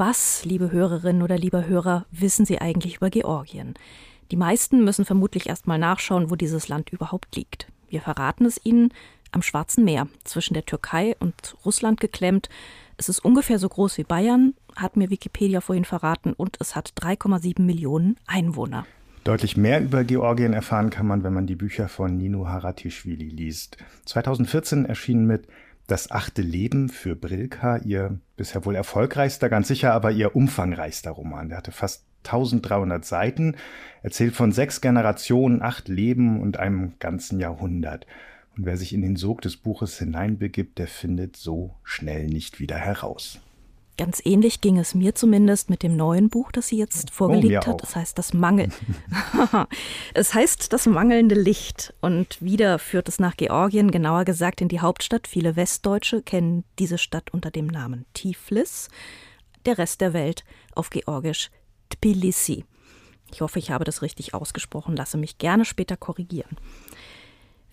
Was, liebe Hörerinnen oder lieber Hörer, wissen Sie eigentlich über Georgien? Die meisten müssen vermutlich erst mal nachschauen, wo dieses Land überhaupt liegt. Wir verraten es Ihnen am Schwarzen Meer, zwischen der Türkei und Russland geklemmt. Es ist ungefähr so groß wie Bayern, hat mir Wikipedia vorhin verraten, und es hat 3,7 Millionen Einwohner. Deutlich mehr über Georgien erfahren kann man, wenn man die Bücher von Nino Haratischvili liest. 2014 erschien mit Das achte Leben für Brilka ihr bisher wohl erfolgreichster, ganz sicher aber ihr umfangreichster Roman. Der hatte fast 1300 Seiten, erzählt von sechs Generationen, acht Leben und einem ganzen Jahrhundert. Und wer sich in den Sog des Buches hineinbegibt, der findet so schnell nicht wieder heraus. Ganz ähnlich ging es mir zumindest mit dem neuen Buch, das sie jetzt oh, vorgelegt oh, hat. Das heißt das Mangel. es heißt das mangelnde Licht. Und wieder führt es nach Georgien, genauer gesagt in die Hauptstadt. Viele Westdeutsche kennen diese Stadt unter dem Namen Tiflis. Der Rest der Welt auf Georgisch Tbilisi. Ich hoffe, ich habe das richtig ausgesprochen, lasse mich gerne später korrigieren.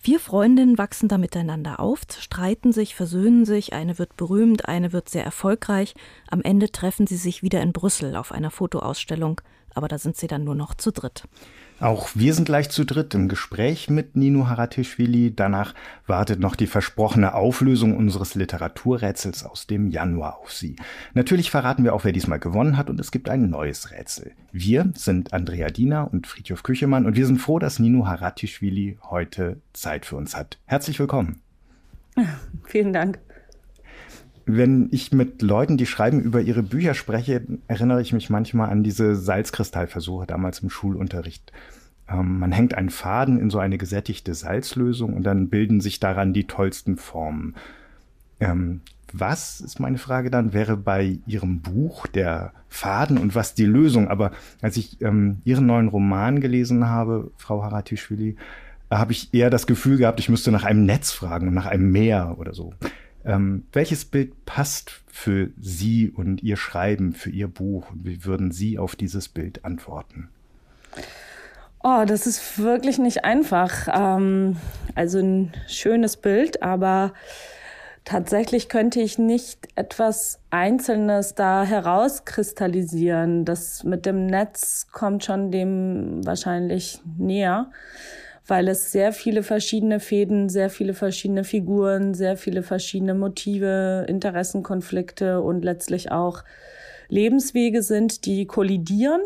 Vier Freundinnen wachsen da miteinander auf, streiten sich, versöhnen sich, eine wird berühmt, eine wird sehr erfolgreich. Am Ende treffen sie sich wieder in Brüssel auf einer Fotoausstellung, aber da sind sie dann nur noch zu dritt. Auch wir sind gleich zu dritt im Gespräch mit Nino Haratischvili. Danach wartet noch die versprochene Auflösung unseres Literaturrätsels aus dem Januar auf Sie. Natürlich verraten wir auch, wer diesmal gewonnen hat und es gibt ein neues Rätsel. Wir sind Andrea Diener und Friedhof Küchemann und wir sind froh, dass Nino Haratischvili heute Zeit für uns hat. Herzlich willkommen. Vielen Dank. Wenn ich mit Leuten, die schreiben, über ihre Bücher spreche, erinnere ich mich manchmal an diese Salzkristallversuche damals im Schulunterricht. Ähm, man hängt einen Faden in so eine gesättigte Salzlösung und dann bilden sich daran die tollsten Formen. Ähm, was, ist meine Frage dann, wäre bei Ihrem Buch der Faden und was die Lösung? Aber als ich ähm, Ihren neuen Roman gelesen habe, Frau Haratischvili, habe ich eher das Gefühl gehabt, ich müsste nach einem Netz fragen, nach einem Meer oder so. Ähm, welches Bild passt für Sie und Ihr Schreiben, für Ihr Buch? wie würden Sie auf dieses Bild antworten? Oh, das ist wirklich nicht einfach. Ähm, also ein schönes Bild, aber tatsächlich könnte ich nicht etwas Einzelnes da herauskristallisieren. Das mit dem Netz kommt schon dem wahrscheinlich näher weil es sehr viele verschiedene Fäden, sehr viele verschiedene Figuren, sehr viele verschiedene Motive, Interessenkonflikte und letztlich auch Lebenswege sind, die kollidieren.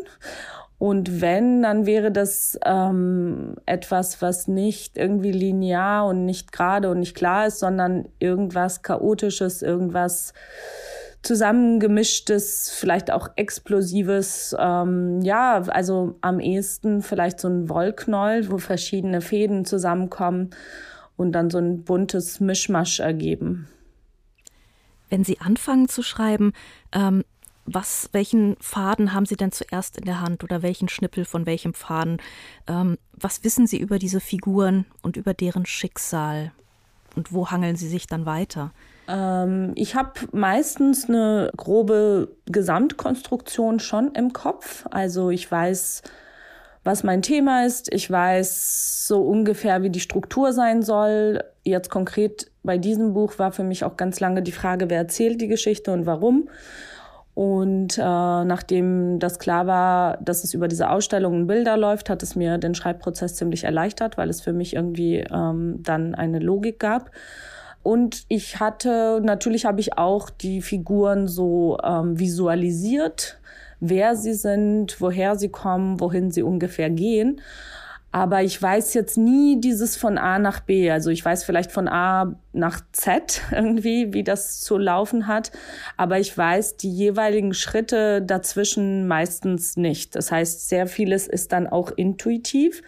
Und wenn, dann wäre das ähm, etwas, was nicht irgendwie linear und nicht gerade und nicht klar ist, sondern irgendwas Chaotisches, irgendwas zusammengemischtes, vielleicht auch explosives, ähm, ja, also am ehesten vielleicht so ein Wollknäuel, wo verschiedene Fäden zusammenkommen und dann so ein buntes Mischmasch ergeben. Wenn Sie anfangen zu schreiben, ähm, was, welchen Faden haben Sie denn zuerst in der Hand oder welchen Schnippel von welchem Faden? Ähm, was wissen Sie über diese Figuren und über deren Schicksal? Und wo hangeln Sie sich dann weiter? Ähm, ich habe meistens eine grobe Gesamtkonstruktion schon im Kopf. Also ich weiß, was mein Thema ist. Ich weiß so ungefähr, wie die Struktur sein soll. Jetzt konkret bei diesem Buch war für mich auch ganz lange die Frage, wer erzählt die Geschichte und warum. Und äh, nachdem das klar war, dass es über diese Ausstellungen Bilder läuft, hat es mir den Schreibprozess ziemlich erleichtert, weil es für mich irgendwie ähm, dann eine Logik gab. Und ich hatte, natürlich habe ich auch die Figuren so ähm, visualisiert, wer sie sind, woher sie kommen, wohin sie ungefähr gehen. Aber ich weiß jetzt nie dieses von A nach B. Also ich weiß vielleicht von A nach Z irgendwie, wie das zu laufen hat. Aber ich weiß die jeweiligen Schritte dazwischen meistens nicht. Das heißt, sehr vieles ist dann auch intuitiv.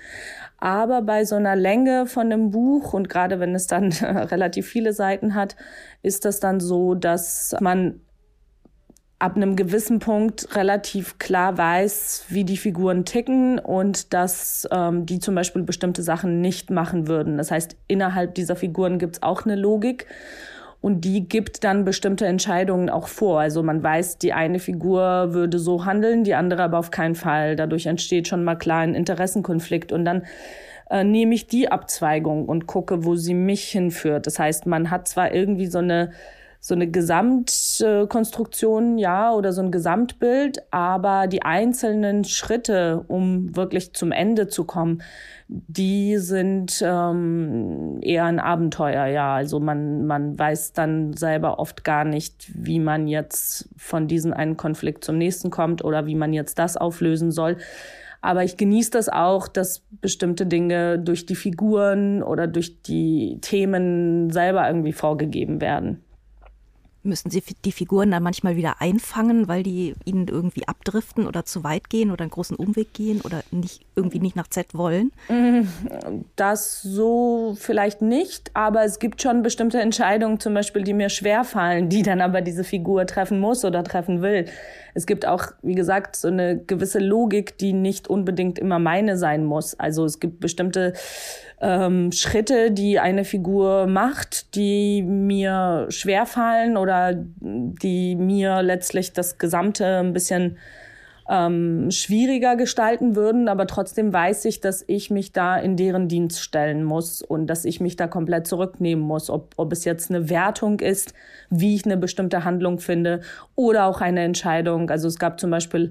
Aber bei so einer Länge von einem Buch und gerade wenn es dann relativ viele Seiten hat, ist das dann so, dass man ab einem gewissen Punkt relativ klar weiß, wie die Figuren ticken und dass ähm, die zum Beispiel bestimmte Sachen nicht machen würden. Das heißt, innerhalb dieser Figuren gibt es auch eine Logik und die gibt dann bestimmte Entscheidungen auch vor. Also man weiß, die eine Figur würde so handeln, die andere aber auf keinen Fall. Dadurch entsteht schon mal klar ein Interessenkonflikt und dann äh, nehme ich die Abzweigung und gucke, wo sie mich hinführt. Das heißt, man hat zwar irgendwie so eine so eine Gesamtkonstruktion, ja, oder so ein Gesamtbild, aber die einzelnen Schritte, um wirklich zum Ende zu kommen, die sind ähm, eher ein Abenteuer, ja. Also man, man weiß dann selber oft gar nicht, wie man jetzt von diesem einen Konflikt zum nächsten kommt oder wie man jetzt das auflösen soll. Aber ich genieße das auch, dass bestimmte Dinge durch die Figuren oder durch die Themen selber irgendwie vorgegeben werden müssen Sie die Figuren dann manchmal wieder einfangen, weil die ihnen irgendwie abdriften oder zu weit gehen oder einen großen Umweg gehen oder nicht irgendwie nicht nach Z wollen? Das so vielleicht nicht, aber es gibt schon bestimmte Entscheidungen, zum Beispiel, die mir schwer fallen, die dann aber diese Figur treffen muss oder treffen will. Es gibt auch, wie gesagt, so eine gewisse Logik, die nicht unbedingt immer meine sein muss. Also es gibt bestimmte ähm, Schritte, die eine Figur macht, die mir schwerfallen oder die mir letztlich das Gesamte ein bisschen ähm, schwieriger gestalten würden, aber trotzdem weiß ich, dass ich mich da in deren Dienst stellen muss und dass ich mich da komplett zurücknehmen muss, ob, ob es jetzt eine Wertung ist, wie ich eine bestimmte Handlung finde oder auch eine Entscheidung. Also es gab zum Beispiel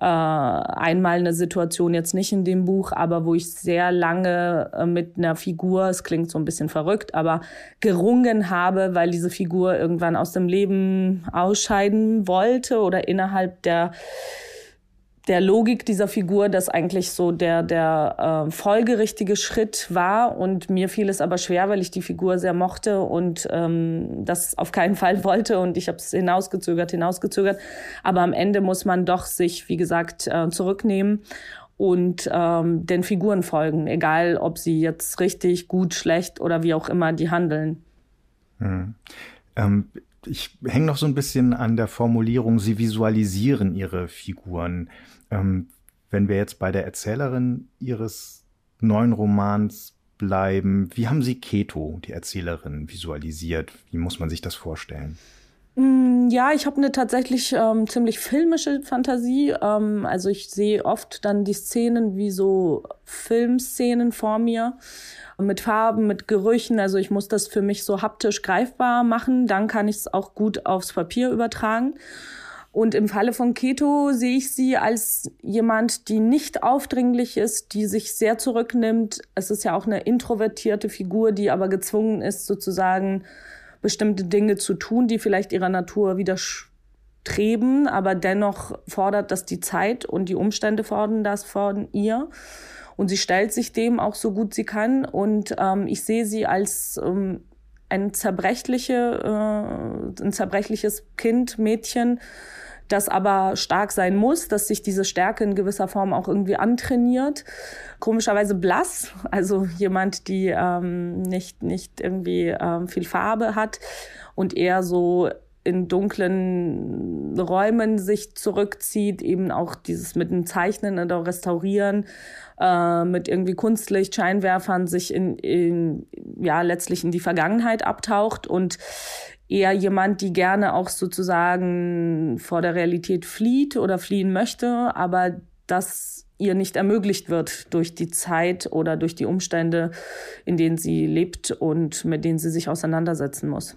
äh, einmal eine Situation jetzt nicht in dem Buch, aber wo ich sehr lange äh, mit einer Figur, es klingt so ein bisschen verrückt, aber gerungen habe, weil diese Figur irgendwann aus dem Leben ausscheiden wollte oder innerhalb der der Logik dieser Figur das eigentlich so der, der äh, folgerichtige Schritt war. Und mir fiel es aber schwer, weil ich die Figur sehr mochte und ähm, das auf keinen Fall wollte. Und ich habe es hinausgezögert, hinausgezögert. Aber am Ende muss man doch sich, wie gesagt, äh, zurücknehmen und ähm, den Figuren folgen, egal ob sie jetzt richtig, gut, schlecht oder wie auch immer die handeln. Hm. Ähm, ich hänge noch so ein bisschen an der Formulierung, Sie visualisieren Ihre Figuren. Ähm, wenn wir jetzt bei der Erzählerin Ihres neuen Romans bleiben, wie haben Sie Keto, die Erzählerin, visualisiert? Wie muss man sich das vorstellen? Mm, ja, ich habe eine tatsächlich ähm, ziemlich filmische Fantasie. Ähm, also ich sehe oft dann die Szenen wie so Filmszenen vor mir mit Farben, mit Gerüchen. Also ich muss das für mich so haptisch greifbar machen. Dann kann ich es auch gut aufs Papier übertragen. Und im Falle von Keto sehe ich sie als jemand, die nicht aufdringlich ist, die sich sehr zurücknimmt. Es ist ja auch eine introvertierte Figur, die aber gezwungen ist, sozusagen bestimmte Dinge zu tun, die vielleicht ihrer Natur widerstreben, aber dennoch fordert das die Zeit und die Umstände fordern das von ihr. Und sie stellt sich dem auch so gut sie kann. Und ähm, ich sehe sie als ähm, ein zerbrechliche, äh, ein zerbrechliches Kind, Mädchen, das aber stark sein muss, dass sich diese Stärke in gewisser Form auch irgendwie antrainiert. Komischerweise blass, also jemand, die ähm, nicht, nicht irgendwie ähm, viel Farbe hat und eher so in dunklen Räumen sich zurückzieht, eben auch dieses mit dem Zeichnen oder Restaurieren, äh, mit irgendwie Kunstlicht, Scheinwerfern sich in, in, ja, letztlich in die Vergangenheit abtaucht und eher jemand, die gerne auch sozusagen vor der Realität flieht oder fliehen möchte, aber das ihr nicht ermöglicht wird durch die Zeit oder durch die Umstände, in denen sie lebt und mit denen sie sich auseinandersetzen muss.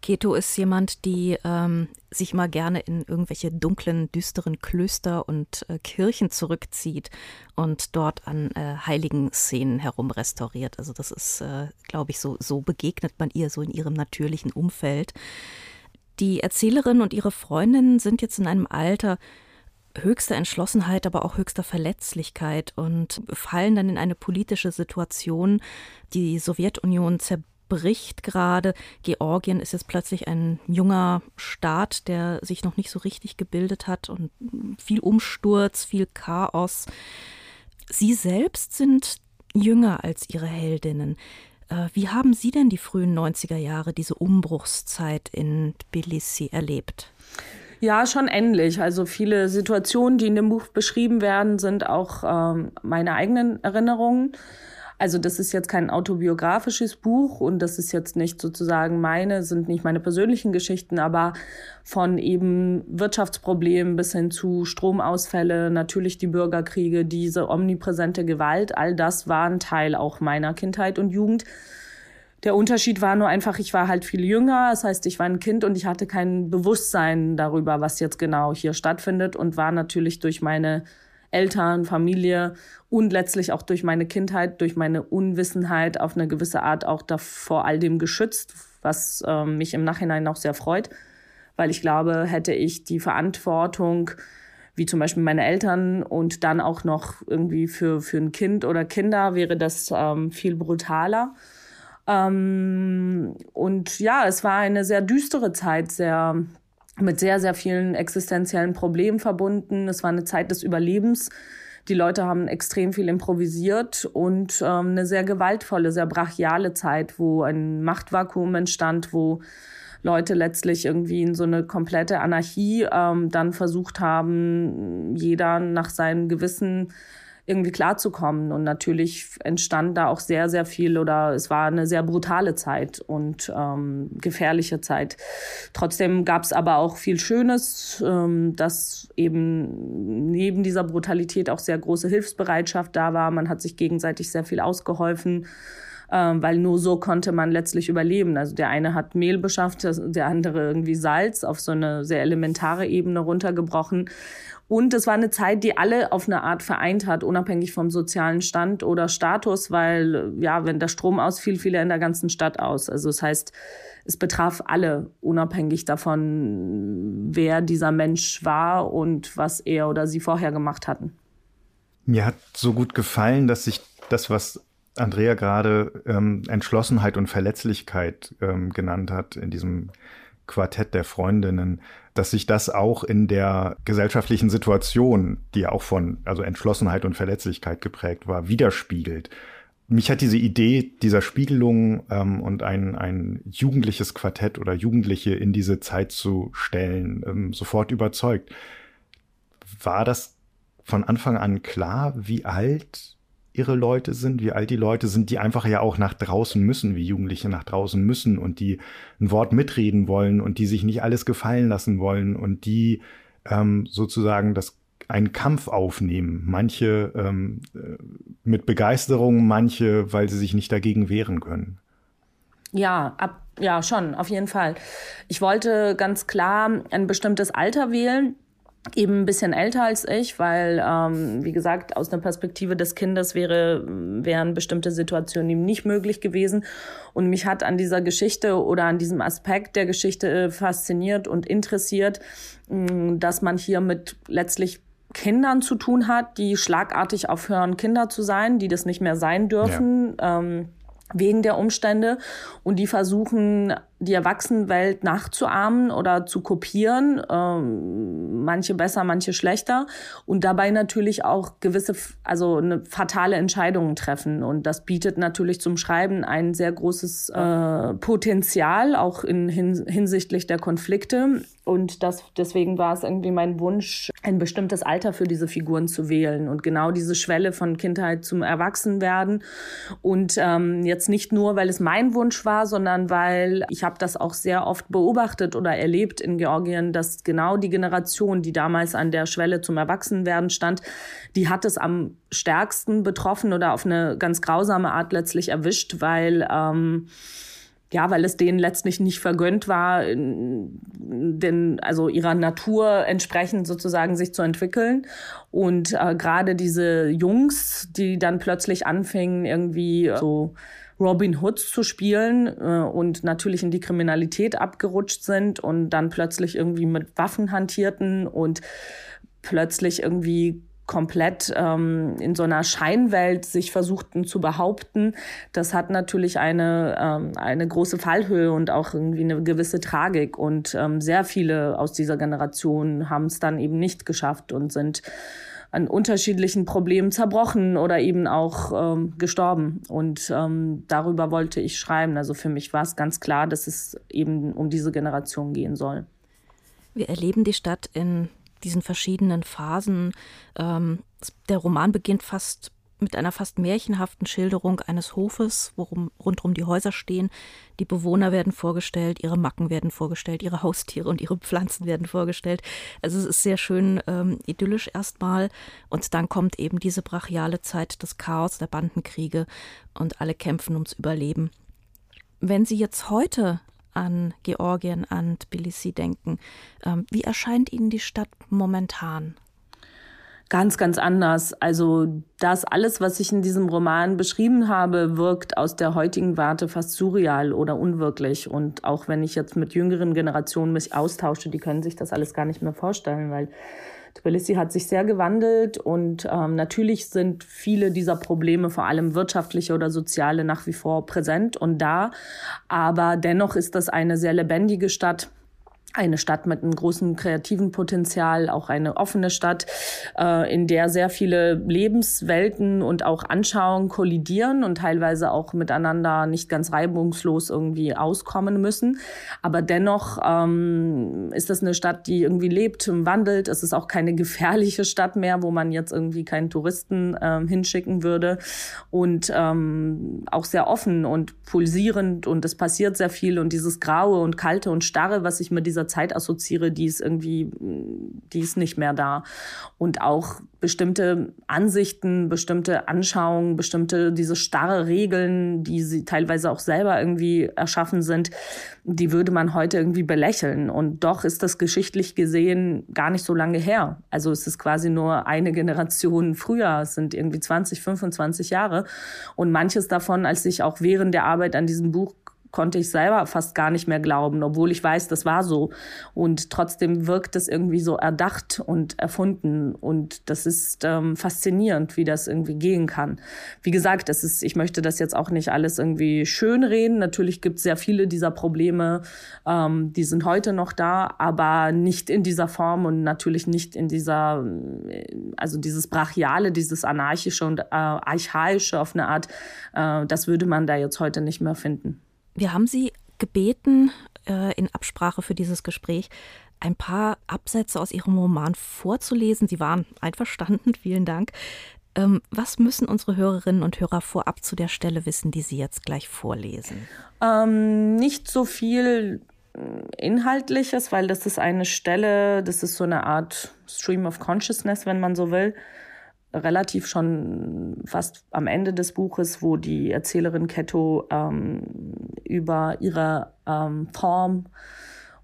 Keto ist jemand, die ähm, sich mal gerne in irgendwelche dunklen, düsteren Klöster und äh, Kirchen zurückzieht und dort an äh, heiligen Szenen herumrestauriert. Also das ist, äh, glaube ich, so, so begegnet man ihr so in ihrem natürlichen Umfeld. Die Erzählerin und ihre Freundin sind jetzt in einem Alter, höchster Entschlossenheit, aber auch höchster Verletzlichkeit und fallen dann in eine politische Situation. Die Sowjetunion zerbricht bricht gerade. Georgien ist jetzt plötzlich ein junger Staat, der sich noch nicht so richtig gebildet hat und viel Umsturz, viel Chaos. Sie selbst sind jünger als ihre Heldinnen. Äh, wie haben Sie denn die frühen 90er Jahre, diese Umbruchszeit in Tbilisi erlebt? Ja, schon ähnlich. Also viele Situationen, die in dem Buch beschrieben werden, sind auch ähm, meine eigenen Erinnerungen. Also das ist jetzt kein autobiografisches Buch und das ist jetzt nicht sozusagen meine, sind nicht meine persönlichen Geschichten, aber von eben Wirtschaftsproblemen bis hin zu Stromausfälle, natürlich die Bürgerkriege, diese omnipräsente Gewalt, all das war ein Teil auch meiner Kindheit und Jugend. Der Unterschied war nur einfach, ich war halt viel jünger, das heißt, ich war ein Kind und ich hatte kein Bewusstsein darüber, was jetzt genau hier stattfindet und war natürlich durch meine Eltern, Familie und letztlich auch durch meine Kindheit, durch meine Unwissenheit auf eine gewisse Art auch vor all dem geschützt, was äh, mich im Nachhinein auch sehr freut, weil ich glaube, hätte ich die Verantwortung, wie zum Beispiel meine Eltern und dann auch noch irgendwie für, für ein Kind oder Kinder, wäre das ähm, viel brutaler. Ähm, und ja, es war eine sehr düstere Zeit, sehr mit sehr, sehr vielen existenziellen Problemen verbunden. Es war eine Zeit des Überlebens. Die Leute haben extrem viel improvisiert und ähm, eine sehr gewaltvolle, sehr brachiale Zeit, wo ein Machtvakuum entstand, wo Leute letztlich irgendwie in so eine komplette Anarchie ähm, dann versucht haben, jeder nach seinem Gewissen irgendwie klarzukommen. Und natürlich entstand da auch sehr, sehr viel oder es war eine sehr brutale Zeit und ähm, gefährliche Zeit. Trotzdem gab es aber auch viel Schönes, ähm, dass eben neben dieser Brutalität auch sehr große Hilfsbereitschaft da war. Man hat sich gegenseitig sehr viel ausgeholfen ähm, weil nur so konnte man letztlich überleben. Also der eine hat Mehl beschafft, der andere irgendwie Salz auf so eine sehr elementare Ebene runtergebrochen. Und es war eine Zeit, die alle auf eine Art vereint hat, unabhängig vom sozialen Stand oder Status, weil ja, wenn der Strom ausfiel, fiel er in der ganzen Stadt aus. Also das heißt, es betraf alle, unabhängig davon, wer dieser Mensch war und was er oder sie vorher gemacht hatten. Mir hat so gut gefallen, dass sich das, was Andrea gerade ähm, Entschlossenheit und Verletzlichkeit ähm, genannt hat in diesem Quartett der Freundinnen, dass sich das auch in der gesellschaftlichen Situation, die auch von also Entschlossenheit und Verletzlichkeit geprägt war, widerspiegelt. Mich hat diese Idee dieser Spiegelung ähm, und ein, ein jugendliches Quartett oder Jugendliche in diese Zeit zu stellen, ähm, sofort überzeugt. War das von Anfang an klar, wie alt ihre Leute sind, wie alt die Leute sind, die einfach ja auch nach draußen müssen, wie Jugendliche nach draußen müssen und die ein Wort mitreden wollen und die sich nicht alles gefallen lassen wollen und die ähm, sozusagen das einen Kampf aufnehmen. Manche ähm, äh, mit Begeisterung, manche, weil sie sich nicht dagegen wehren können. Ja, ab, ja, schon, auf jeden Fall. Ich wollte ganz klar ein bestimmtes Alter wählen eben ein bisschen älter als ich, weil, ähm, wie gesagt, aus der Perspektive des Kindes wäre, wären bestimmte Situationen ihm nicht möglich gewesen. Und mich hat an dieser Geschichte oder an diesem Aspekt der Geschichte äh, fasziniert und interessiert, dass man hier mit letztlich Kindern zu tun hat, die schlagartig aufhören, Kinder zu sein, die das nicht mehr sein dürfen. Ja. Ähm, wegen der Umstände und die versuchen die Erwachsenenwelt nachzuahmen oder zu kopieren, ähm, manche besser, manche schlechter und dabei natürlich auch gewisse, also eine fatale Entscheidungen treffen. Und das bietet natürlich zum Schreiben ein sehr großes äh, Potenzial, auch in, hin, hinsichtlich der Konflikte. Und das, deswegen war es irgendwie mein Wunsch, ein bestimmtes Alter für diese Figuren zu wählen und genau diese Schwelle von Kindheit zum Erwachsenwerden. Und ähm, jetzt nicht nur, weil es mein Wunsch war, sondern weil ich habe das auch sehr oft beobachtet oder erlebt in Georgien, dass genau die Generation, die damals an der Schwelle zum Erwachsenwerden stand, die hat es am stärksten betroffen oder auf eine ganz grausame Art letztlich erwischt, weil ähm, ja, weil es denen letztlich nicht vergönnt war, denn also ihrer Natur entsprechend sozusagen sich zu entwickeln. Und äh, gerade diese Jungs, die dann plötzlich anfingen, irgendwie so Robin Hoods zu spielen äh, und natürlich in die Kriminalität abgerutscht sind und dann plötzlich irgendwie mit Waffen hantierten und plötzlich irgendwie komplett ähm, in so einer Scheinwelt sich versuchten zu behaupten, das hat natürlich eine, ähm, eine große Fallhöhe und auch irgendwie eine gewisse Tragik. Und ähm, sehr viele aus dieser Generation haben es dann eben nicht geschafft und sind an unterschiedlichen Problemen zerbrochen oder eben auch ähm, gestorben. Und ähm, darüber wollte ich schreiben. Also für mich war es ganz klar, dass es eben um diese Generation gehen soll. Wir erleben die Stadt in diesen verschiedenen Phasen. Ähm, der Roman beginnt fast mit einer fast märchenhaften Schilderung eines Hofes, worum rundherum die Häuser stehen. Die Bewohner werden vorgestellt, ihre Macken werden vorgestellt, ihre Haustiere und ihre Pflanzen werden vorgestellt. Also es ist sehr schön ähm, idyllisch erstmal. Und dann kommt eben diese brachiale Zeit des Chaos, der Bandenkriege und alle kämpfen ums Überleben. Wenn Sie jetzt heute an Georgien, an Tbilisi denken, ähm, wie erscheint Ihnen die Stadt momentan? Ganz, ganz anders. Also das alles, was ich in diesem Roman beschrieben habe, wirkt aus der heutigen Warte fast surreal oder unwirklich. Und auch wenn ich jetzt mit jüngeren Generationen mich austausche, die können sich das alles gar nicht mehr vorstellen, weil Tbilisi hat sich sehr gewandelt und ähm, natürlich sind viele dieser Probleme, vor allem wirtschaftliche oder soziale, nach wie vor präsent und da. Aber dennoch ist das eine sehr lebendige Stadt eine Stadt mit einem großen kreativen Potenzial, auch eine offene Stadt, äh, in der sehr viele Lebenswelten und auch Anschauungen kollidieren und teilweise auch miteinander nicht ganz reibungslos irgendwie auskommen müssen. Aber dennoch ähm, ist das eine Stadt, die irgendwie lebt, wandelt. Es ist auch keine gefährliche Stadt mehr, wo man jetzt irgendwie keinen Touristen äh, hinschicken würde und ähm, auch sehr offen und pulsierend und es passiert sehr viel und dieses Graue und Kalte und Starre, was ich mit dieser Zeit assoziiere, die ist irgendwie, die ist nicht mehr da. Und auch bestimmte Ansichten, bestimmte Anschauungen, bestimmte diese starre Regeln, die sie teilweise auch selber irgendwie erschaffen sind, die würde man heute irgendwie belächeln. Und doch ist das geschichtlich gesehen gar nicht so lange her. Also es ist quasi nur eine Generation früher. Es sind irgendwie 20, 25 Jahre. Und manches davon, als ich auch während der Arbeit an diesem Buch konnte ich selber fast gar nicht mehr glauben, obwohl ich weiß, das war so. Und trotzdem wirkt es irgendwie so erdacht und erfunden. Und das ist ähm, faszinierend, wie das irgendwie gehen kann. Wie gesagt, das ist, ich möchte das jetzt auch nicht alles irgendwie schön reden. Natürlich gibt es sehr viele dieser Probleme, ähm, die sind heute noch da, aber nicht in dieser Form und natürlich nicht in dieser, also dieses Brachiale, dieses Anarchische und äh, Archaische auf eine Art, äh, das würde man da jetzt heute nicht mehr finden. Wir haben Sie gebeten, äh, in Absprache für dieses Gespräch, ein paar Absätze aus Ihrem Roman vorzulesen. Sie waren einverstanden, vielen Dank. Ähm, was müssen unsere Hörerinnen und Hörer vorab zu der Stelle wissen, die Sie jetzt gleich vorlesen? Ähm, nicht so viel äh, Inhaltliches, weil das ist eine Stelle, das ist so eine Art Stream of Consciousness, wenn man so will relativ schon fast am Ende des Buches, wo die Erzählerin Ketto ähm, über ihre ähm, Form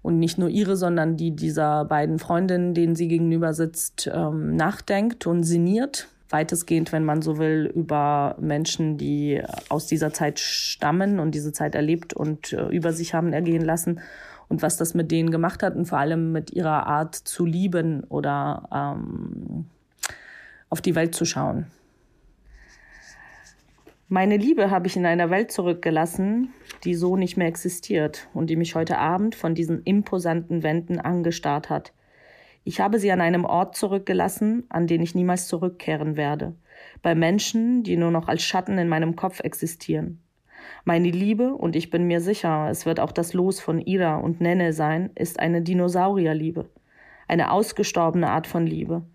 und nicht nur ihre, sondern die dieser beiden Freundinnen, denen sie gegenüber sitzt, ähm, nachdenkt und sinniert. Weitestgehend, wenn man so will, über Menschen, die aus dieser Zeit stammen und diese Zeit erlebt und äh, über sich haben ergehen lassen und was das mit denen gemacht hat und vor allem mit ihrer Art zu lieben oder ähm, auf die Welt zu schauen. Meine Liebe habe ich in einer Welt zurückgelassen, die so nicht mehr existiert und die mich heute Abend von diesen imposanten Wänden angestarrt hat. Ich habe sie an einem Ort zurückgelassen, an den ich niemals zurückkehren werde, bei Menschen, die nur noch als Schatten in meinem Kopf existieren. Meine Liebe, und ich bin mir sicher, es wird auch das Los von Ira und Nenne sein, ist eine Dinosaurierliebe, eine ausgestorbene Art von Liebe,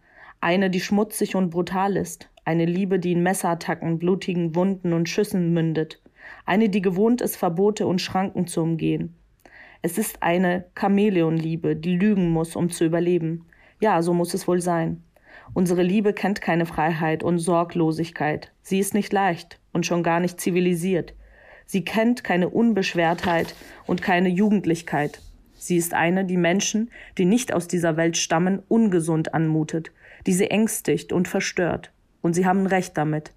eine, die schmutzig und brutal ist. Eine Liebe, die in Messerattacken, blutigen Wunden und Schüssen mündet. Eine, die gewohnt ist, Verbote und Schranken zu umgehen. Es ist eine Chamäleonliebe, die lügen muss, um zu überleben. Ja, so muss es wohl sein. Unsere Liebe kennt keine Freiheit und Sorglosigkeit. Sie ist nicht leicht und schon gar nicht zivilisiert. Sie kennt keine Unbeschwertheit und keine Jugendlichkeit. Sie ist eine, die Menschen, die nicht aus dieser Welt stammen, ungesund anmutet, die sie ängstigt und verstört. Und sie haben recht damit.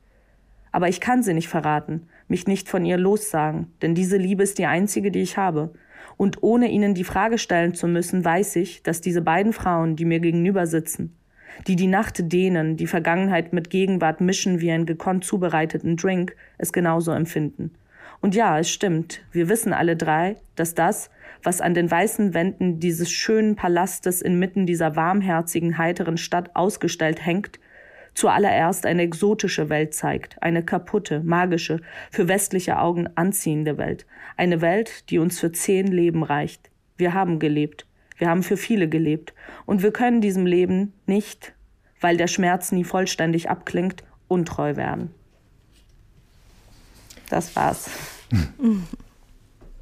Aber ich kann sie nicht verraten, mich nicht von ihr lossagen, denn diese Liebe ist die einzige, die ich habe. Und ohne ihnen die Frage stellen zu müssen, weiß ich, dass diese beiden Frauen, die mir gegenüber sitzen, die die Nacht dehnen, die Vergangenheit mit Gegenwart mischen wie einen gekonnt zubereiteten Drink, es genauso empfinden. Und ja, es stimmt, wir wissen alle drei, dass das, was an den weißen Wänden dieses schönen Palastes inmitten dieser warmherzigen, heiteren Stadt ausgestellt hängt, zuallererst eine exotische Welt zeigt, eine kaputte, magische, für westliche Augen anziehende Welt, eine Welt, die uns für zehn Leben reicht. Wir haben gelebt, wir haben für viele gelebt, und wir können diesem Leben nicht, weil der Schmerz nie vollständig abklingt, untreu werden. Das war's.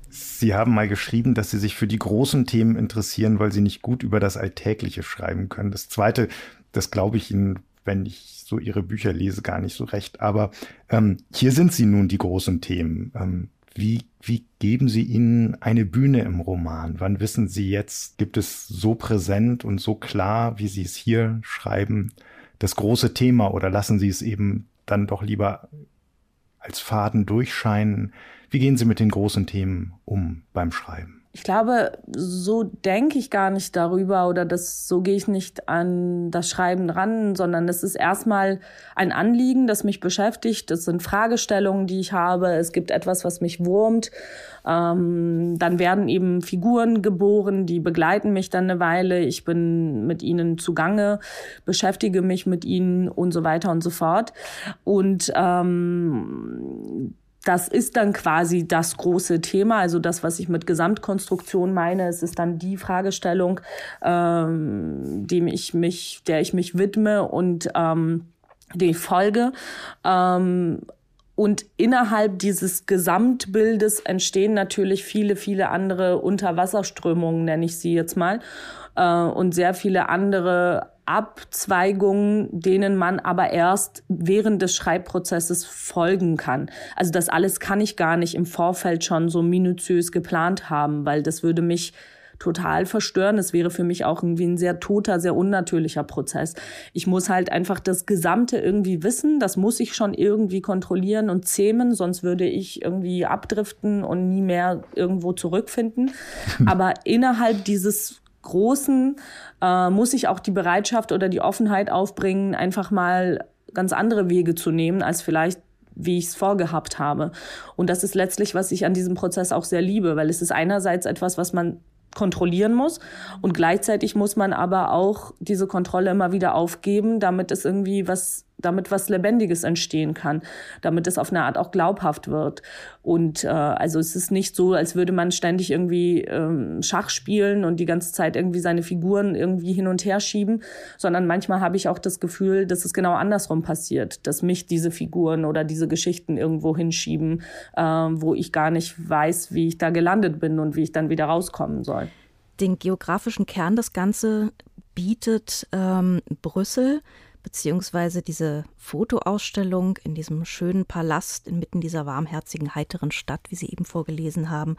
Sie haben mal geschrieben, dass Sie sich für die großen Themen interessieren, weil Sie nicht gut über das Alltägliche schreiben können. Das Zweite, das glaube ich Ihnen, wenn ich so Ihre Bücher lese, gar nicht so recht. Aber ähm, hier sind Sie nun die großen Themen. Ähm, Wie, wie geben Sie ihnen eine Bühne im Roman? Wann wissen Sie jetzt, gibt es so präsent und so klar, wie Sie es hier schreiben, das große Thema oder lassen Sie es eben dann doch lieber als Faden durchscheinen? Wie gehen Sie mit den großen Themen um beim Schreiben? Ich glaube, so denke ich gar nicht darüber oder das, so gehe ich nicht an das Schreiben ran, sondern es ist erstmal ein Anliegen, das mich beschäftigt. Das sind Fragestellungen, die ich habe. Es gibt etwas, was mich wurmt. Ähm, dann werden eben Figuren geboren, die begleiten mich dann eine Weile. Ich bin mit ihnen zugange, beschäftige mich mit ihnen und so weiter und so fort. Und ähm, das ist dann quasi das große Thema, also das, was ich mit Gesamtkonstruktion meine. Es ist dann die Fragestellung, ähm, dem ich mich, der ich mich widme und ähm, die folge. Ähm, und innerhalb dieses Gesamtbildes entstehen natürlich viele, viele andere Unterwasserströmungen, nenne ich sie jetzt mal, äh, und sehr viele andere Abzweigungen, denen man aber erst während des Schreibprozesses folgen kann. Also das alles kann ich gar nicht im Vorfeld schon so minutiös geplant haben, weil das würde mich total verstören. Es wäre für mich auch irgendwie ein sehr toter, sehr unnatürlicher Prozess. Ich muss halt einfach das Gesamte irgendwie wissen. Das muss ich schon irgendwie kontrollieren und zähmen, sonst würde ich irgendwie abdriften und nie mehr irgendwo zurückfinden. Aber innerhalb dieses großen äh, muss ich auch die Bereitschaft oder die Offenheit aufbringen, einfach mal ganz andere Wege zu nehmen, als vielleicht wie ich es vorgehabt habe. Und das ist letztlich, was ich an diesem Prozess auch sehr liebe, weil es ist einerseits etwas, was man kontrollieren muss. Und gleichzeitig muss man aber auch diese Kontrolle immer wieder aufgeben, damit es irgendwie was, damit was Lebendiges entstehen kann, damit es auf eine Art auch glaubhaft wird. Und äh, also es ist nicht so, als würde man ständig irgendwie ähm, Schach spielen und die ganze Zeit irgendwie seine Figuren irgendwie hin und her schieben, sondern manchmal habe ich auch das Gefühl, dass es genau andersrum passiert, dass mich diese Figuren oder diese Geschichten irgendwo hinschieben, äh, wo ich gar nicht weiß, wie ich da gelandet bin und wie ich dann wieder rauskommen soll. Den geografischen Kern des Ganze bietet ähm, Brüssel beziehungsweise diese Fotoausstellung in diesem schönen Palast inmitten dieser warmherzigen, heiteren Stadt, wie Sie eben vorgelesen haben.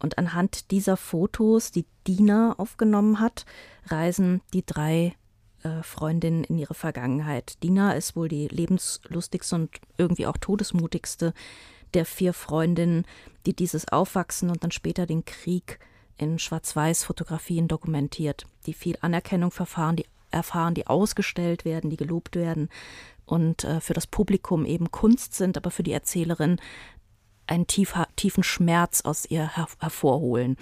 Und anhand dieser Fotos, die Dina aufgenommen hat, reisen die drei äh, Freundinnen in ihre Vergangenheit. Dina ist wohl die lebenslustigste und irgendwie auch todesmutigste der vier Freundinnen, die dieses Aufwachsen und dann später den Krieg in Schwarz-Weiß-Fotografien dokumentiert, die viel Anerkennung verfahren, die erfahren, die ausgestellt werden, die gelobt werden und äh, für das Publikum eben Kunst sind, aber für die Erzählerin einen tiefer, tiefen Schmerz aus ihr her hervorholen.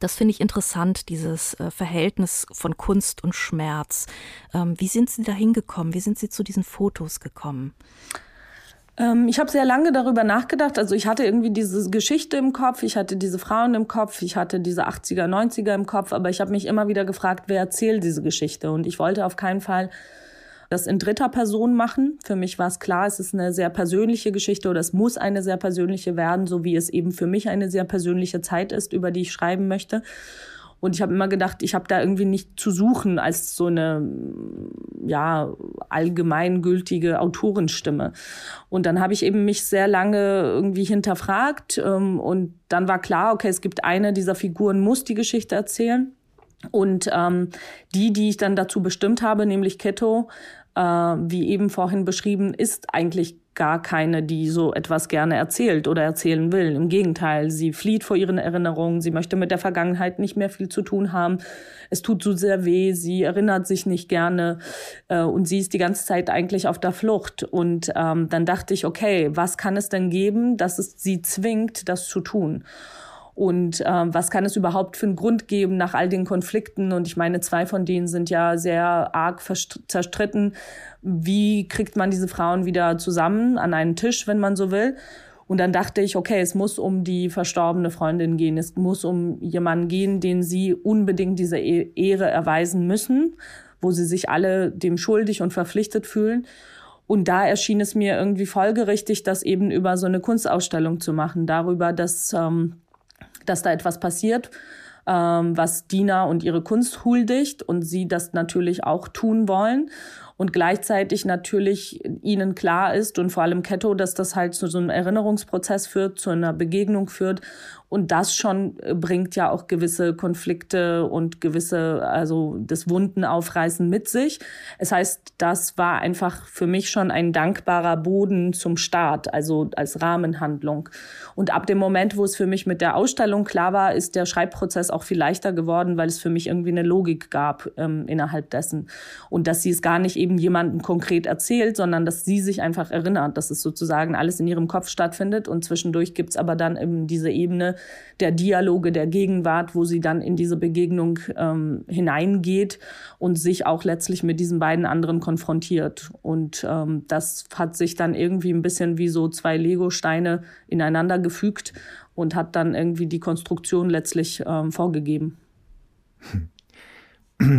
Das finde ich interessant, dieses äh, Verhältnis von Kunst und Schmerz. Ähm, wie sind Sie da hingekommen? Wie sind Sie zu diesen Fotos gekommen? Ähm, ich habe sehr lange darüber nachgedacht. Also ich hatte irgendwie diese Geschichte im Kopf, ich hatte diese Frauen im Kopf, ich hatte diese 80er, 90er im Kopf, aber ich habe mich immer wieder gefragt, wer erzählt diese Geschichte? Und ich wollte auf keinen Fall das in dritter Person machen. Für mich war es klar, es ist eine sehr persönliche Geschichte oder es muss eine sehr persönliche werden, so wie es eben für mich eine sehr persönliche Zeit ist, über die ich schreiben möchte. Und ich habe immer gedacht, ich habe da irgendwie nicht zu suchen als so eine ja allgemeingültige Autorenstimme. Und dann habe ich eben mich sehr lange irgendwie hinterfragt ähm, und dann war klar, okay, es gibt eine dieser Figuren muss die Geschichte erzählen. Und ähm, die, die ich dann dazu bestimmt habe, nämlich Keto, äh, wie eben vorhin beschrieben, ist eigentlich gar keine, die so etwas gerne erzählt oder erzählen will. Im Gegenteil, sie flieht vor ihren Erinnerungen, sie möchte mit der Vergangenheit nicht mehr viel zu tun haben. Es tut so sehr weh, sie erinnert sich nicht gerne äh, und sie ist die ganze Zeit eigentlich auf der Flucht. Und ähm, dann dachte ich, okay, was kann es denn geben, dass es sie zwingt, das zu tun? Und ähm, was kann es überhaupt für einen Grund geben nach all den Konflikten? Und ich meine, zwei von denen sind ja sehr arg zerstritten. Wie kriegt man diese Frauen wieder zusammen an einen Tisch, wenn man so will? Und dann dachte ich, okay, es muss um die verstorbene Freundin gehen. Es muss um jemanden gehen, den sie unbedingt diese e-, Ehre erweisen müssen, wo sie sich alle dem schuldig und verpflichtet fühlen. Und da erschien es mir irgendwie folgerichtig, das eben über so eine Kunstausstellung zu machen, darüber, dass ähm, dass da etwas passiert, ähm, was Dina und ihre Kunst huldigt und sie das natürlich auch tun wollen. Und gleichzeitig natürlich ihnen klar ist und vor allem Ketto, dass das halt zu so einem Erinnerungsprozess führt, zu einer Begegnung führt und das schon äh, bringt ja auch gewisse Konflikte und gewisse, also das Wunden aufreißen mit sich. Es heißt, das war einfach für mich schon ein dankbarer Boden zum Start, also als Rahmenhandlung. Und ab dem Moment, wo es für mich mit der Ausstellung klar war, ist der Schreibprozess auch viel leichter geworden, weil es für mich irgendwie eine Logik gab ähm, innerhalb dessen. Und dass sie es gar nicht eben jemandem konkret erzählt, sondern dass sie sich einfach erinnert, dass es sozusagen alles in ihrem Kopf stattfindet. Und zwischendurch gibt's aber dann eben diese Ebene, der Dialoge der Gegenwart, wo sie dann in diese Begegnung ähm, hineingeht und sich auch letztlich mit diesen beiden anderen konfrontiert. Und ähm, das hat sich dann irgendwie ein bisschen wie so zwei Lego-Steine ineinander gefügt und hat dann irgendwie die Konstruktion letztlich ähm, vorgegeben.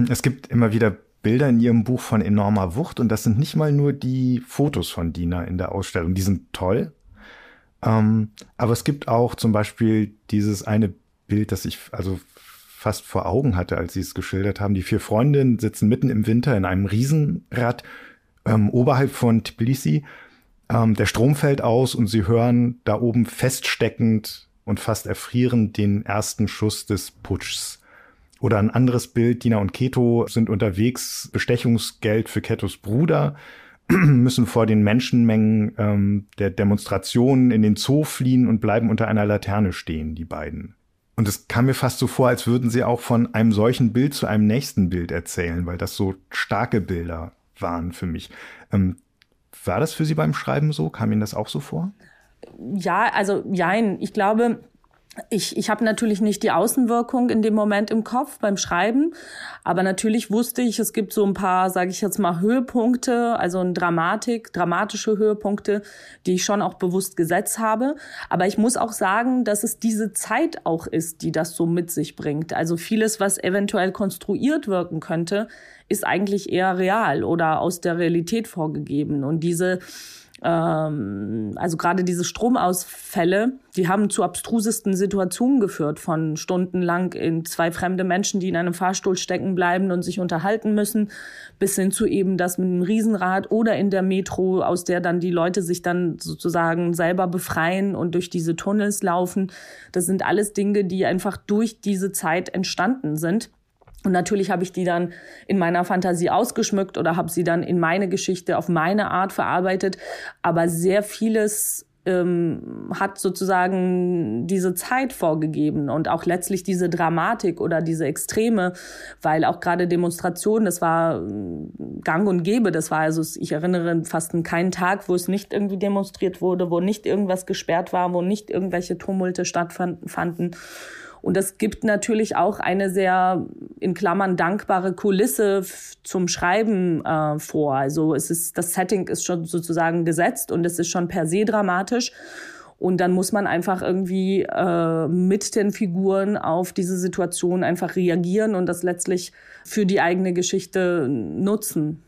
Es gibt immer wieder Bilder in ihrem Buch von enormer Wucht und das sind nicht mal nur die Fotos von Dina in der Ausstellung. Die sind toll, ähm, aber es gibt auch zum Beispiel dieses eine Bild, das ich also fast vor Augen hatte, als sie es geschildert haben. Die vier Freundinnen sitzen mitten im Winter in einem Riesenrad ähm, oberhalb von Tbilisi. Ähm, der Strom fällt aus und sie hören da oben feststeckend und fast erfrierend den ersten Schuss des Putschs. Oder ein anderes Bild, Dina und Keto sind unterwegs, Bestechungsgeld für Ketos Bruder müssen vor den Menschenmengen ähm, der Demonstrationen in den Zoo fliehen und bleiben unter einer Laterne stehen, die beiden. Und es kam mir fast so vor, als würden sie auch von einem solchen Bild zu einem nächsten Bild erzählen, weil das so starke Bilder waren für mich. Ähm, war das für Sie beim Schreiben so? Kam Ihnen das auch so vor? Ja, also jein. Ich glaube, ich, ich habe natürlich nicht die Außenwirkung in dem Moment im Kopf beim Schreiben, aber natürlich wusste ich, es gibt so ein paar, sage ich jetzt mal, Höhepunkte, also ein Dramatik, dramatische Höhepunkte, die ich schon auch bewusst gesetzt habe. Aber ich muss auch sagen, dass es diese Zeit auch ist, die das so mit sich bringt. Also vieles, was eventuell konstruiert wirken könnte, ist eigentlich eher real oder aus der Realität vorgegeben. Und diese ähm, also gerade diese Stromausfälle, die haben zu abstrusesten Situationen geführt, von stundenlang in zwei fremde Menschen, die in einem Fahrstuhl stecken bleiben und sich unterhalten müssen, bis hin zu eben das mit einem Riesenrad oder in der Metro, aus der dann die Leute sich dann sozusagen selber befreien und durch diese Tunnels laufen. Das sind alles Dinge, die einfach durch diese Zeit entstanden sind. Und natürlich habe ich die dann in meiner Fantasie ausgeschmückt oder habe sie dann in meine Geschichte auf meine Art verarbeitet. Aber sehr vieles ähm, hat sozusagen diese Zeit vorgegeben und auch letztlich diese Dramatik oder diese Extreme, weil auch gerade Demonstrationen, das war äh, gang und gäbe, das war also, ich erinnere fast an keinen Tag, wo es nicht irgendwie demonstriert wurde, wo nicht irgendwas gesperrt war, wo nicht irgendwelche Tumulte stattfanden. Und das gibt natürlich auch eine sehr in Klammern dankbare Kulisse zum Schreiben äh, vor. Also es ist das Setting ist schon sozusagen gesetzt und es ist schon per se dramatisch. Und dann muss man einfach irgendwie äh, mit den Figuren auf diese Situation einfach reagieren und das letztlich für die eigene Geschichte nutzen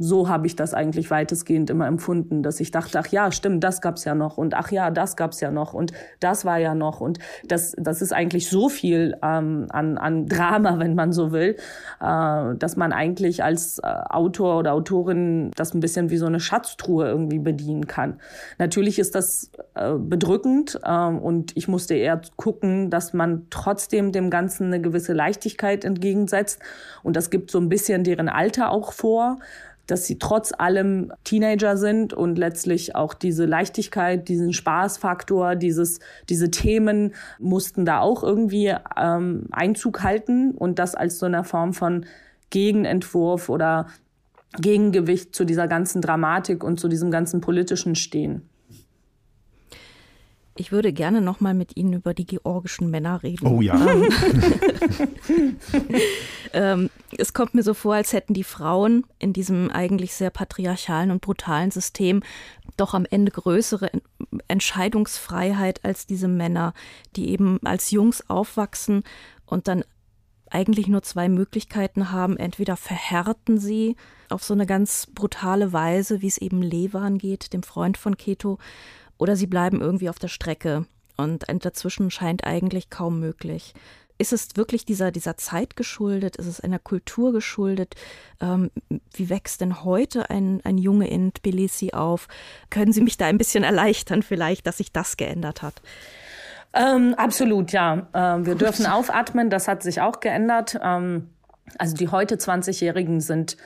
so habe ich das eigentlich weitestgehend immer empfunden, dass ich dachte, ach ja, stimmt, das gab's ja noch und ach ja, das gab's ja noch und das war ja noch und das, das ist eigentlich so viel ähm, an, an Drama, wenn man so will, äh, dass man eigentlich als äh, Autor oder Autorin das ein bisschen wie so eine Schatztruhe irgendwie bedienen kann. Natürlich ist das äh, bedrückend äh, und ich musste eher gucken, dass man trotzdem dem Ganzen eine gewisse Leichtigkeit entgegensetzt und das gibt so ein bisschen deren Alter auch vor dass sie trotz allem Teenager sind und letztlich auch diese Leichtigkeit, diesen Spaßfaktor, dieses, diese Themen mussten da auch irgendwie ähm, Einzug halten und das als so eine Form von Gegenentwurf oder Gegengewicht zu dieser ganzen Dramatik und zu diesem ganzen politischen Stehen. Ich würde gerne noch mal mit Ihnen über die georgischen Männer reden. Oh ja. ähm, es kommt mir so vor, als hätten die Frauen in diesem eigentlich sehr patriarchalen und brutalen System doch am Ende größere Entscheidungsfreiheit als diese Männer, die eben als Jungs aufwachsen und dann eigentlich nur zwei Möglichkeiten haben. Entweder verhärten sie auf so eine ganz brutale Weise, wie es eben Levan geht, dem Freund von Keto, oder sie bleiben irgendwie auf der Strecke und ein Dazwischen scheint eigentlich kaum möglich. ist es wirklich dieser, dieser Zeit geschuldet? Ist es einer Kultur geschuldet? Ähm, wie wächst denn heute ein, ein Junge in Tbilisi auf? Können Sie mich da ein bisschen erleichtern vielleicht, dass sich das geändert hat? Ähm, absolut, ja. Ähm, wir Gut. dürfen aufatmen, das hat sich auch geändert. Ähm, also die heute 20-Jährigen sind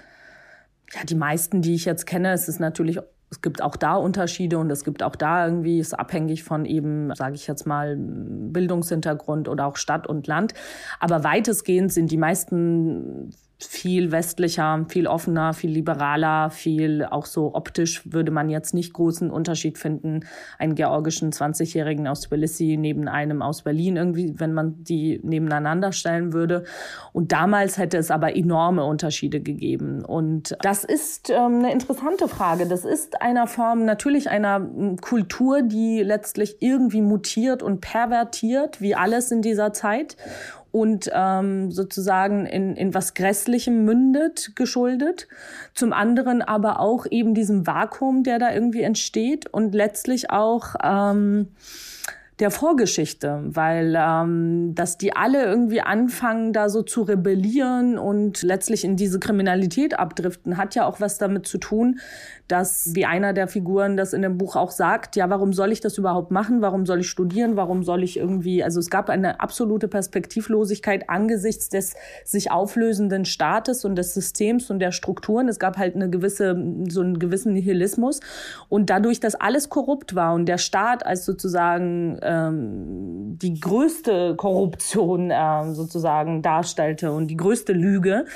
ja die meisten, die ich jetzt kenne. Es ist natürlich es gibt auch da Unterschiede und es gibt auch da irgendwie, ist abhängig von eben, sage ich jetzt mal, Bildungshintergrund oder auch Stadt und Land. Aber weitestgehend sind die meisten viel westlicher, viel offener, viel liberaler, viel auch so optisch würde man jetzt nicht großen Unterschied finden, einen georgischen 20-Jährigen aus Tbilisi neben einem aus Berlin irgendwie, wenn man die nebeneinander stellen würde. Und damals hätte es aber enorme Unterschiede gegeben. Und das ist ähm, eine interessante Frage. Das ist einer Form natürlich einer hm, Kultur, die letztlich irgendwie mutiert und pervertiert, wie alles in dieser Zeit und ähm, sozusagen in, in was Grässlichem mündet, geschuldet. Zum anderen aber auch eben diesem Vakuum, der da irgendwie entsteht und letztlich auch ähm, der Vorgeschichte, weil ähm, dass die alle irgendwie anfangen, da so zu rebellieren und letztlich in diese Kriminalität abdriften, hat ja auch was damit zu tun, dass, wie einer der Figuren das in dem Buch auch sagt, ja, warum soll ich das überhaupt machen? Warum soll ich studieren? Warum soll ich irgendwie, also es gab eine absolute Perspektivlosigkeit angesichts des sich auflösenden Staates und des Systems und der Strukturen. Es gab halt eine gewisse, so einen gewissen Nihilismus. Und dadurch, dass alles korrupt war und der Staat als sozusagen ähm, die größte Korruption äh, sozusagen darstellte und die größte Lüge,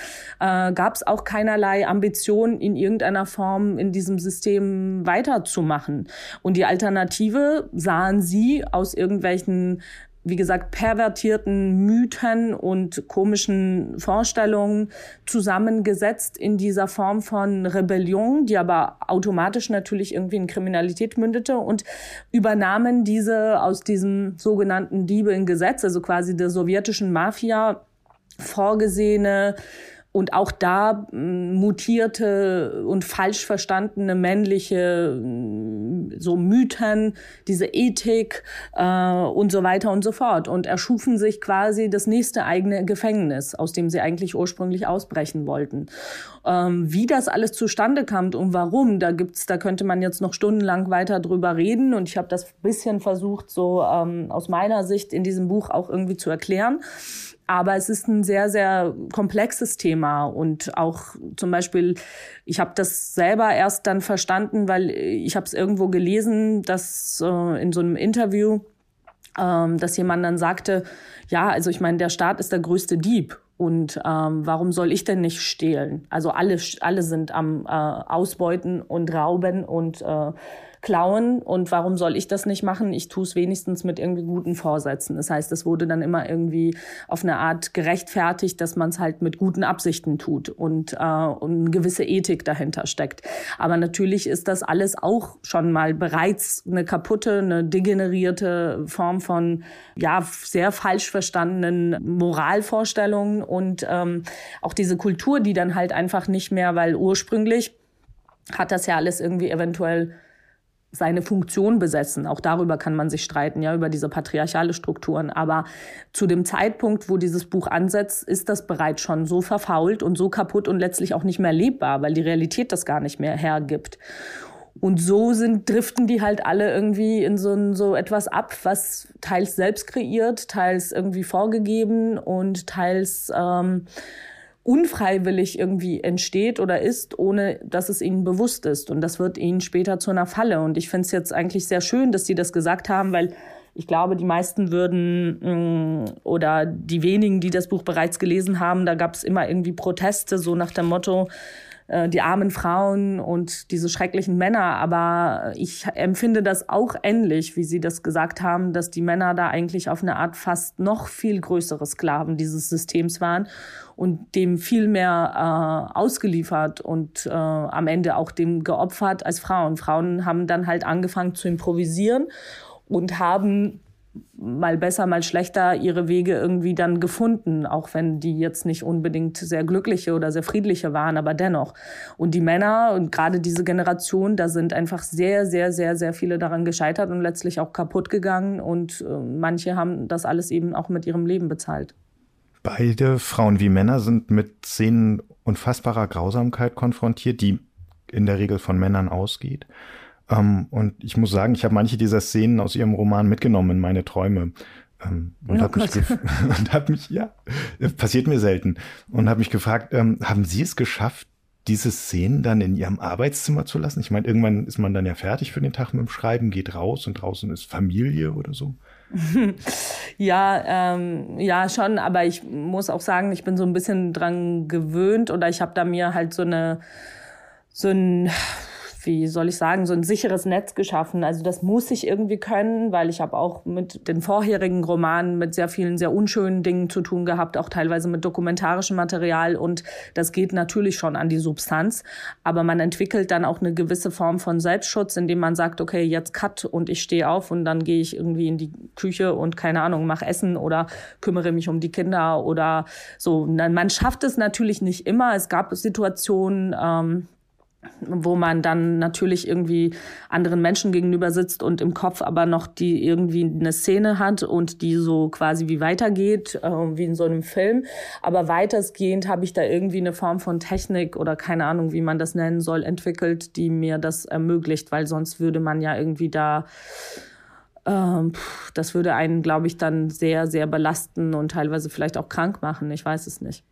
äh, gab es auch keinerlei Ambition in irgendeiner Form in diesem System weiterzumachen. Und die Alternative sahen sie aus irgendwelchen wie gesagt, pervertierten Mythen und komischen Vorstellungen zusammengesetzt in dieser Form von Rebellion, die aber automatisch natürlich irgendwie in Kriminalität mündete und übernahmen diese aus diesem sogenannten Diebe in Gesetz, also quasi der sowjetischen Mafia vorgesehene und auch da mm, mutierte und falsch verstandene männliche mm, so Mythen, diese Ethik äh, und so weiter und so fort und erschufen sich quasi das nächste eigene Gefängnis, aus dem sie eigentlich ursprünglich ausbrechen wollten. Ähm, wie das alles zustande kam und warum, da gibt's, da könnte man jetzt noch stundenlang weiter drüber reden und ich habe das bisschen versucht, so ähm, aus meiner Sicht in diesem Buch auch irgendwie zu erklären. Aber es ist ein sehr, sehr komplexes Thema. Und auch zum Beispiel, ich habe das selber erst dann verstanden, weil ich habe es irgendwo gelesen, dass äh, in so einem Interview, ähm, dass jemand dann sagte, ja, also ich meine, der Staat ist der größte Dieb. Und ähm, warum soll ich denn nicht stehlen? Also alle, alle sind am äh, Ausbeuten und Rauben und äh, klauen und warum soll ich das nicht machen? Ich tue es wenigstens mit irgendwie guten Vorsätzen. Das heißt, es wurde dann immer irgendwie auf eine Art gerechtfertigt, dass man es halt mit guten Absichten tut und, äh, und eine gewisse Ethik dahinter steckt. Aber natürlich ist das alles auch schon mal bereits eine kaputte, eine degenerierte Form von ja sehr falsch verstandenen Moralvorstellungen und ähm, auch diese Kultur, die dann halt einfach nicht mehr, weil ursprünglich hat das ja alles irgendwie eventuell seine Funktion besetzen. Auch darüber kann man sich streiten, ja, über diese patriarchale Strukturen. Aber zu dem Zeitpunkt, wo dieses Buch ansetzt, ist das bereits schon so verfault und so kaputt und letztlich auch nicht mehr lebbar, weil die Realität das gar nicht mehr hergibt. Und so sind, driften die halt alle irgendwie in so, so etwas ab, was teils selbst kreiert, teils irgendwie vorgegeben und teils ähm, unfreiwillig irgendwie entsteht oder ist, ohne dass es ihnen bewusst ist. Und das wird ihnen später zu einer Falle. Und ich finde es jetzt eigentlich sehr schön, dass sie das gesagt haben, weil ich glaube, die meisten würden mm, oder die wenigen, die das Buch bereits gelesen haben, da gab es immer irgendwie Proteste, so nach dem Motto, äh, die armen Frauen und diese schrecklichen Männer. Aber ich empfinde das auch ähnlich, wie Sie das gesagt haben, dass die Männer da eigentlich auf eine Art fast noch viel größere Sklaven dieses Systems waren und dem viel mehr äh, ausgeliefert und äh, am Ende auch dem geopfert als Frauen. Frauen haben dann halt angefangen zu improvisieren und haben mal besser, mal schlechter ihre Wege irgendwie dann gefunden, auch wenn die jetzt nicht unbedingt sehr glückliche oder sehr friedliche waren, aber dennoch. Und die Männer und gerade diese Generation, da sind einfach sehr, sehr, sehr, sehr viele daran gescheitert und letztlich auch kaputt gegangen und äh, manche haben das alles eben auch mit ihrem Leben bezahlt. Beide Frauen wie Männer sind mit Szenen unfassbarer Grausamkeit konfrontiert, die in der Regel von Männern ausgeht. Ähm, und ich muss sagen, ich habe manche dieser Szenen aus ihrem Roman mitgenommen in meine Träume. Ähm, und oh habe mich, und hab mich, ja, passiert mir selten, und habe mich gefragt, ähm, haben Sie es geschafft, diese Szenen dann in Ihrem Arbeitszimmer zu lassen? Ich meine, irgendwann ist man dann ja fertig für den Tag mit dem Schreiben, geht raus und draußen ist Familie oder so. ja, ähm, ja, schon, aber ich muss auch sagen, ich bin so ein bisschen dran gewöhnt oder ich habe da mir halt so eine so ein wie soll ich sagen, so ein sicheres Netz geschaffen. Also das muss ich irgendwie können, weil ich habe auch mit den vorherigen Romanen mit sehr vielen sehr unschönen Dingen zu tun gehabt, auch teilweise mit dokumentarischem Material und das geht natürlich schon an die Substanz, aber man entwickelt dann auch eine gewisse Form von Selbstschutz, indem man sagt, okay, jetzt cut und ich stehe auf und dann gehe ich irgendwie in die Küche und keine Ahnung, mache Essen oder kümmere mich um die Kinder oder so. Man schafft es natürlich nicht immer. Es gab Situationen, ähm, wo man dann natürlich irgendwie anderen Menschen gegenüber sitzt und im Kopf aber noch die irgendwie eine Szene hat und die so quasi wie weitergeht, äh, wie in so einem Film. Aber weitestgehend habe ich da irgendwie eine Form von Technik oder keine Ahnung, wie man das nennen soll, entwickelt, die mir das ermöglicht, weil sonst würde man ja irgendwie da ähm, das würde einen, glaube ich, dann sehr, sehr belasten und teilweise vielleicht auch krank machen. Ich weiß es nicht.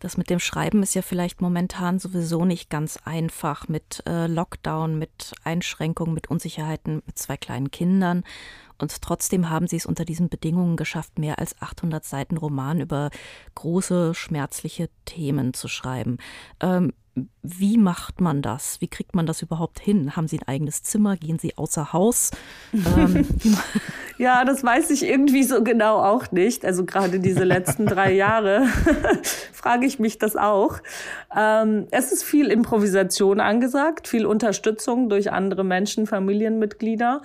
Das mit dem Schreiben ist ja vielleicht momentan sowieso nicht ganz einfach mit äh, Lockdown, mit Einschränkungen, mit Unsicherheiten, mit zwei kleinen Kindern. Und trotzdem haben sie es unter diesen Bedingungen geschafft, mehr als 800 Seiten Roman über große, schmerzliche Themen zu schreiben. Ähm, wie macht man das? Wie kriegt man das überhaupt hin? Haben Sie ein eigenes Zimmer? Gehen Sie außer Haus? ähm, ja, das weiß ich irgendwie so genau auch nicht. Also gerade diese letzten drei Jahre frage ich mich das auch. Ähm, es ist viel Improvisation angesagt, viel Unterstützung durch andere Menschen, Familienmitglieder.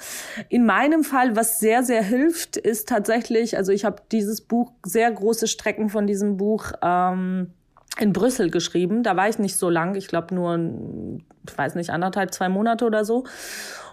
In meinem Fall, was sehr, sehr hilft, ist tatsächlich, also ich habe dieses Buch, sehr große Strecken von diesem Buch ähm, in Brüssel geschrieben. Da war ich nicht so lang, ich glaube nur, ich weiß nicht, anderthalb, zwei Monate oder so.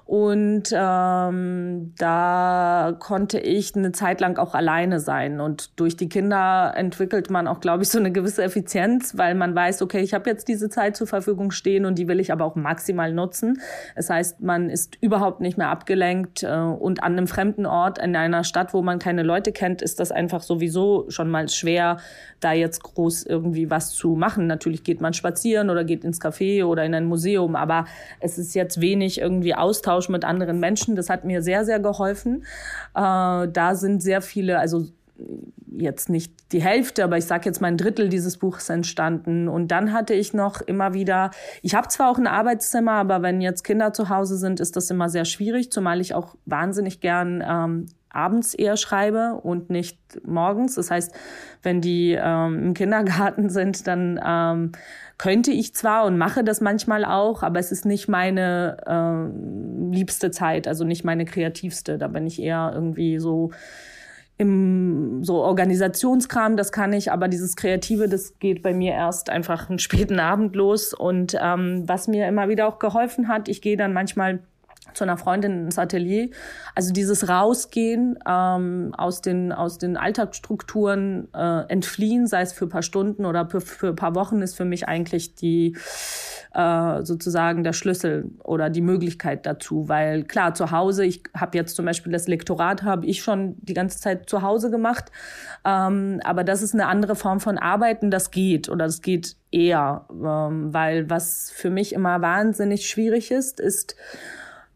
Und ähm, da konnte ich eine Zeit lang auch alleine sein. Und durch die Kinder entwickelt man auch, glaube ich, so eine gewisse Effizienz, weil man weiß, okay, ich habe jetzt diese Zeit zur Verfügung stehen und die will ich aber auch maximal nutzen. Das heißt, man ist überhaupt nicht mehr abgelenkt. Äh, und an einem fremden Ort, in einer Stadt, wo man keine Leute kennt, ist das einfach sowieso schon mal schwer, da jetzt groß irgendwie was zu machen. Natürlich geht man spazieren oder geht ins Café oder in ein Museum, aber es ist jetzt wenig irgendwie Austausch mit anderen Menschen. Das hat mir sehr, sehr geholfen. Äh, da sind sehr viele, also jetzt nicht die Hälfte, aber ich sage jetzt mal ein Drittel dieses Buches entstanden. Und dann hatte ich noch immer wieder, ich habe zwar auch ein Arbeitszimmer, aber wenn jetzt Kinder zu Hause sind, ist das immer sehr schwierig, zumal ich auch wahnsinnig gern ähm, abends eher schreibe und nicht morgens. Das heißt, wenn die ähm, im Kindergarten sind, dann ähm, könnte ich zwar und mache das manchmal auch, aber es ist nicht meine äh, liebste Zeit, also nicht meine kreativste. Da bin ich eher irgendwie so im so Organisationskram, das kann ich, aber dieses Kreative, das geht bei mir erst einfach einen späten Abend los. Und ähm, was mir immer wieder auch geholfen hat, ich gehe dann manchmal zu einer Freundin ins Atelier. Also dieses Rausgehen ähm, aus den aus den Alltagsstrukturen äh, entfliehen, sei es für ein paar Stunden oder für, für ein paar Wochen, ist für mich eigentlich die äh, sozusagen der Schlüssel oder die Möglichkeit dazu. Weil klar, zu Hause, ich habe jetzt zum Beispiel das Lektorat, habe ich schon die ganze Zeit zu Hause gemacht. Ähm, aber das ist eine andere Form von Arbeiten, das geht oder das geht eher. Ähm, weil was für mich immer wahnsinnig schwierig ist, ist,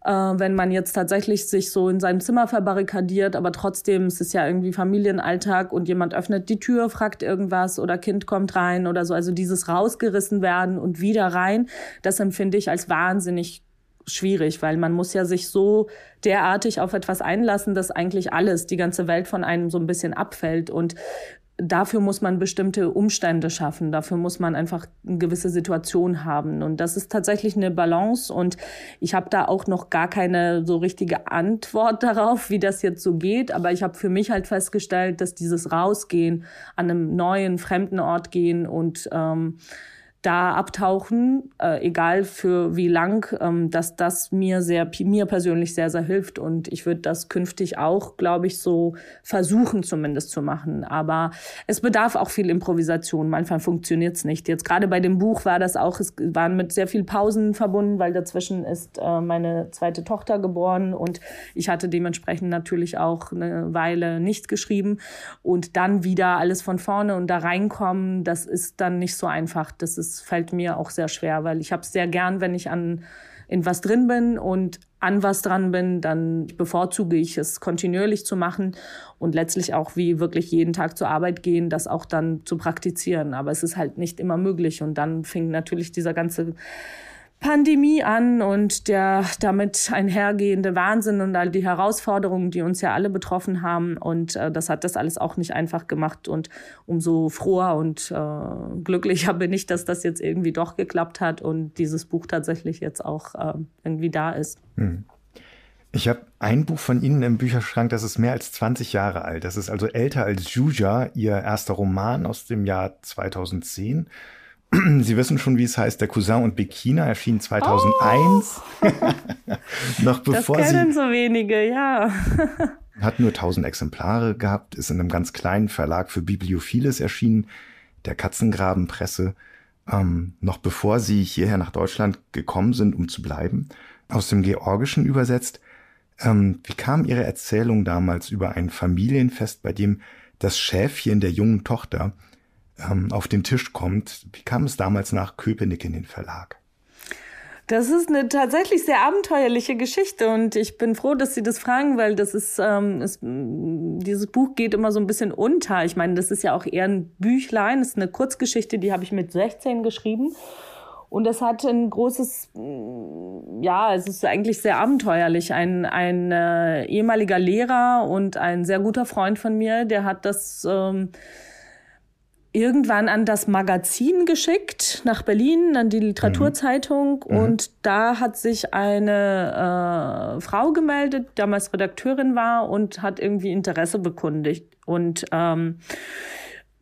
äh, wenn man jetzt tatsächlich sich so in seinem Zimmer verbarrikadiert, aber trotzdem es ist ja irgendwie Familienalltag und jemand öffnet die Tür, fragt irgendwas oder Kind kommt rein oder so. Also dieses rausgerissen werden und wieder rein, das empfinde ich als wahnsinnig schwierig, weil man muss ja sich so derartig auf etwas einlassen, dass eigentlich alles, die ganze Welt von einem so ein bisschen abfällt. Und dafür muss man bestimmte Umstände schaffen, dafür muss man einfach eine gewisse Situation haben. Und das ist tatsächlich eine Balance und ich habe da auch noch gar keine so richtige Antwort darauf, wie das jetzt so geht. Aber ich habe für mich halt festgestellt, dass dieses Rausgehen an einem neuen, fremden Ort gehen und ähm, da abtauchen, äh, egal für wie lang, ähm, dass das mir sehr, mir persönlich sehr, sehr hilft. Und ich würde das künftig auch, glaube ich, so versuchen zumindest zu machen. Aber es bedarf auch viel Improvisation. Manchmal funktioniert es nicht. Jetzt gerade bei dem Buch war das auch, es waren mit sehr viel Pausen verbunden, weil dazwischen ist äh, meine zweite Tochter geboren und ich hatte dementsprechend natürlich auch eine Weile nicht geschrieben. Und dann wieder alles von vorne und da reinkommen, das ist dann nicht so einfach. Das ist fällt mir auch sehr schwer, weil ich habe es sehr gern, wenn ich an in was drin bin und an was dran bin, dann bevorzuge ich es kontinuierlich zu machen und letztlich auch wie wirklich jeden Tag zur Arbeit gehen, das auch dann zu praktizieren. Aber es ist halt nicht immer möglich und dann fing natürlich dieser ganze Pandemie an und der damit einhergehende Wahnsinn und all die Herausforderungen, die uns ja alle betroffen haben. Und äh, das hat das alles auch nicht einfach gemacht. Und umso froher und äh, glücklicher bin ich, dass das jetzt irgendwie doch geklappt hat und dieses Buch tatsächlich jetzt auch äh, irgendwie da ist. Hm. Ich habe ein Buch von Ihnen im Bücherschrank, das ist mehr als 20 Jahre alt. Das ist also älter als Juja, Ihr erster Roman aus dem Jahr 2010. Sie wissen schon, wie es heißt, der Cousin und Bikina erschien 2001. Oh. Noch bevor das kennen sie, so wenige, ja. hat nur 1000 Exemplare gehabt, ist in einem ganz kleinen Verlag für Bibliophiles erschienen, der Katzengrabenpresse, ähm, noch bevor sie hierher nach Deutschland gekommen sind, um zu bleiben. Aus dem Georgischen übersetzt. Ähm, wie kam Ihre Erzählung damals über ein Familienfest, bei dem das Schäfchen der jungen Tochter ähm, auf den Tisch kommt. Wie kam es damals nach Köpenick in den Verlag? Das ist eine tatsächlich sehr abenteuerliche Geschichte und ich bin froh, dass Sie das fragen, weil das ist, ähm, ist dieses Buch geht immer so ein bisschen unter. Ich meine, das ist ja auch eher ein Büchlein, das ist eine Kurzgeschichte, die habe ich mit 16 geschrieben. Und das hat ein großes, ja, es ist eigentlich sehr abenteuerlich. Ein, ein äh, ehemaliger Lehrer und ein sehr guter Freund von mir, der hat das ähm, irgendwann an das Magazin geschickt nach Berlin, an die Literaturzeitung. Mhm. Und da hat sich eine äh, Frau gemeldet, damals Redakteurin war und hat irgendwie Interesse bekundigt. Und ähm,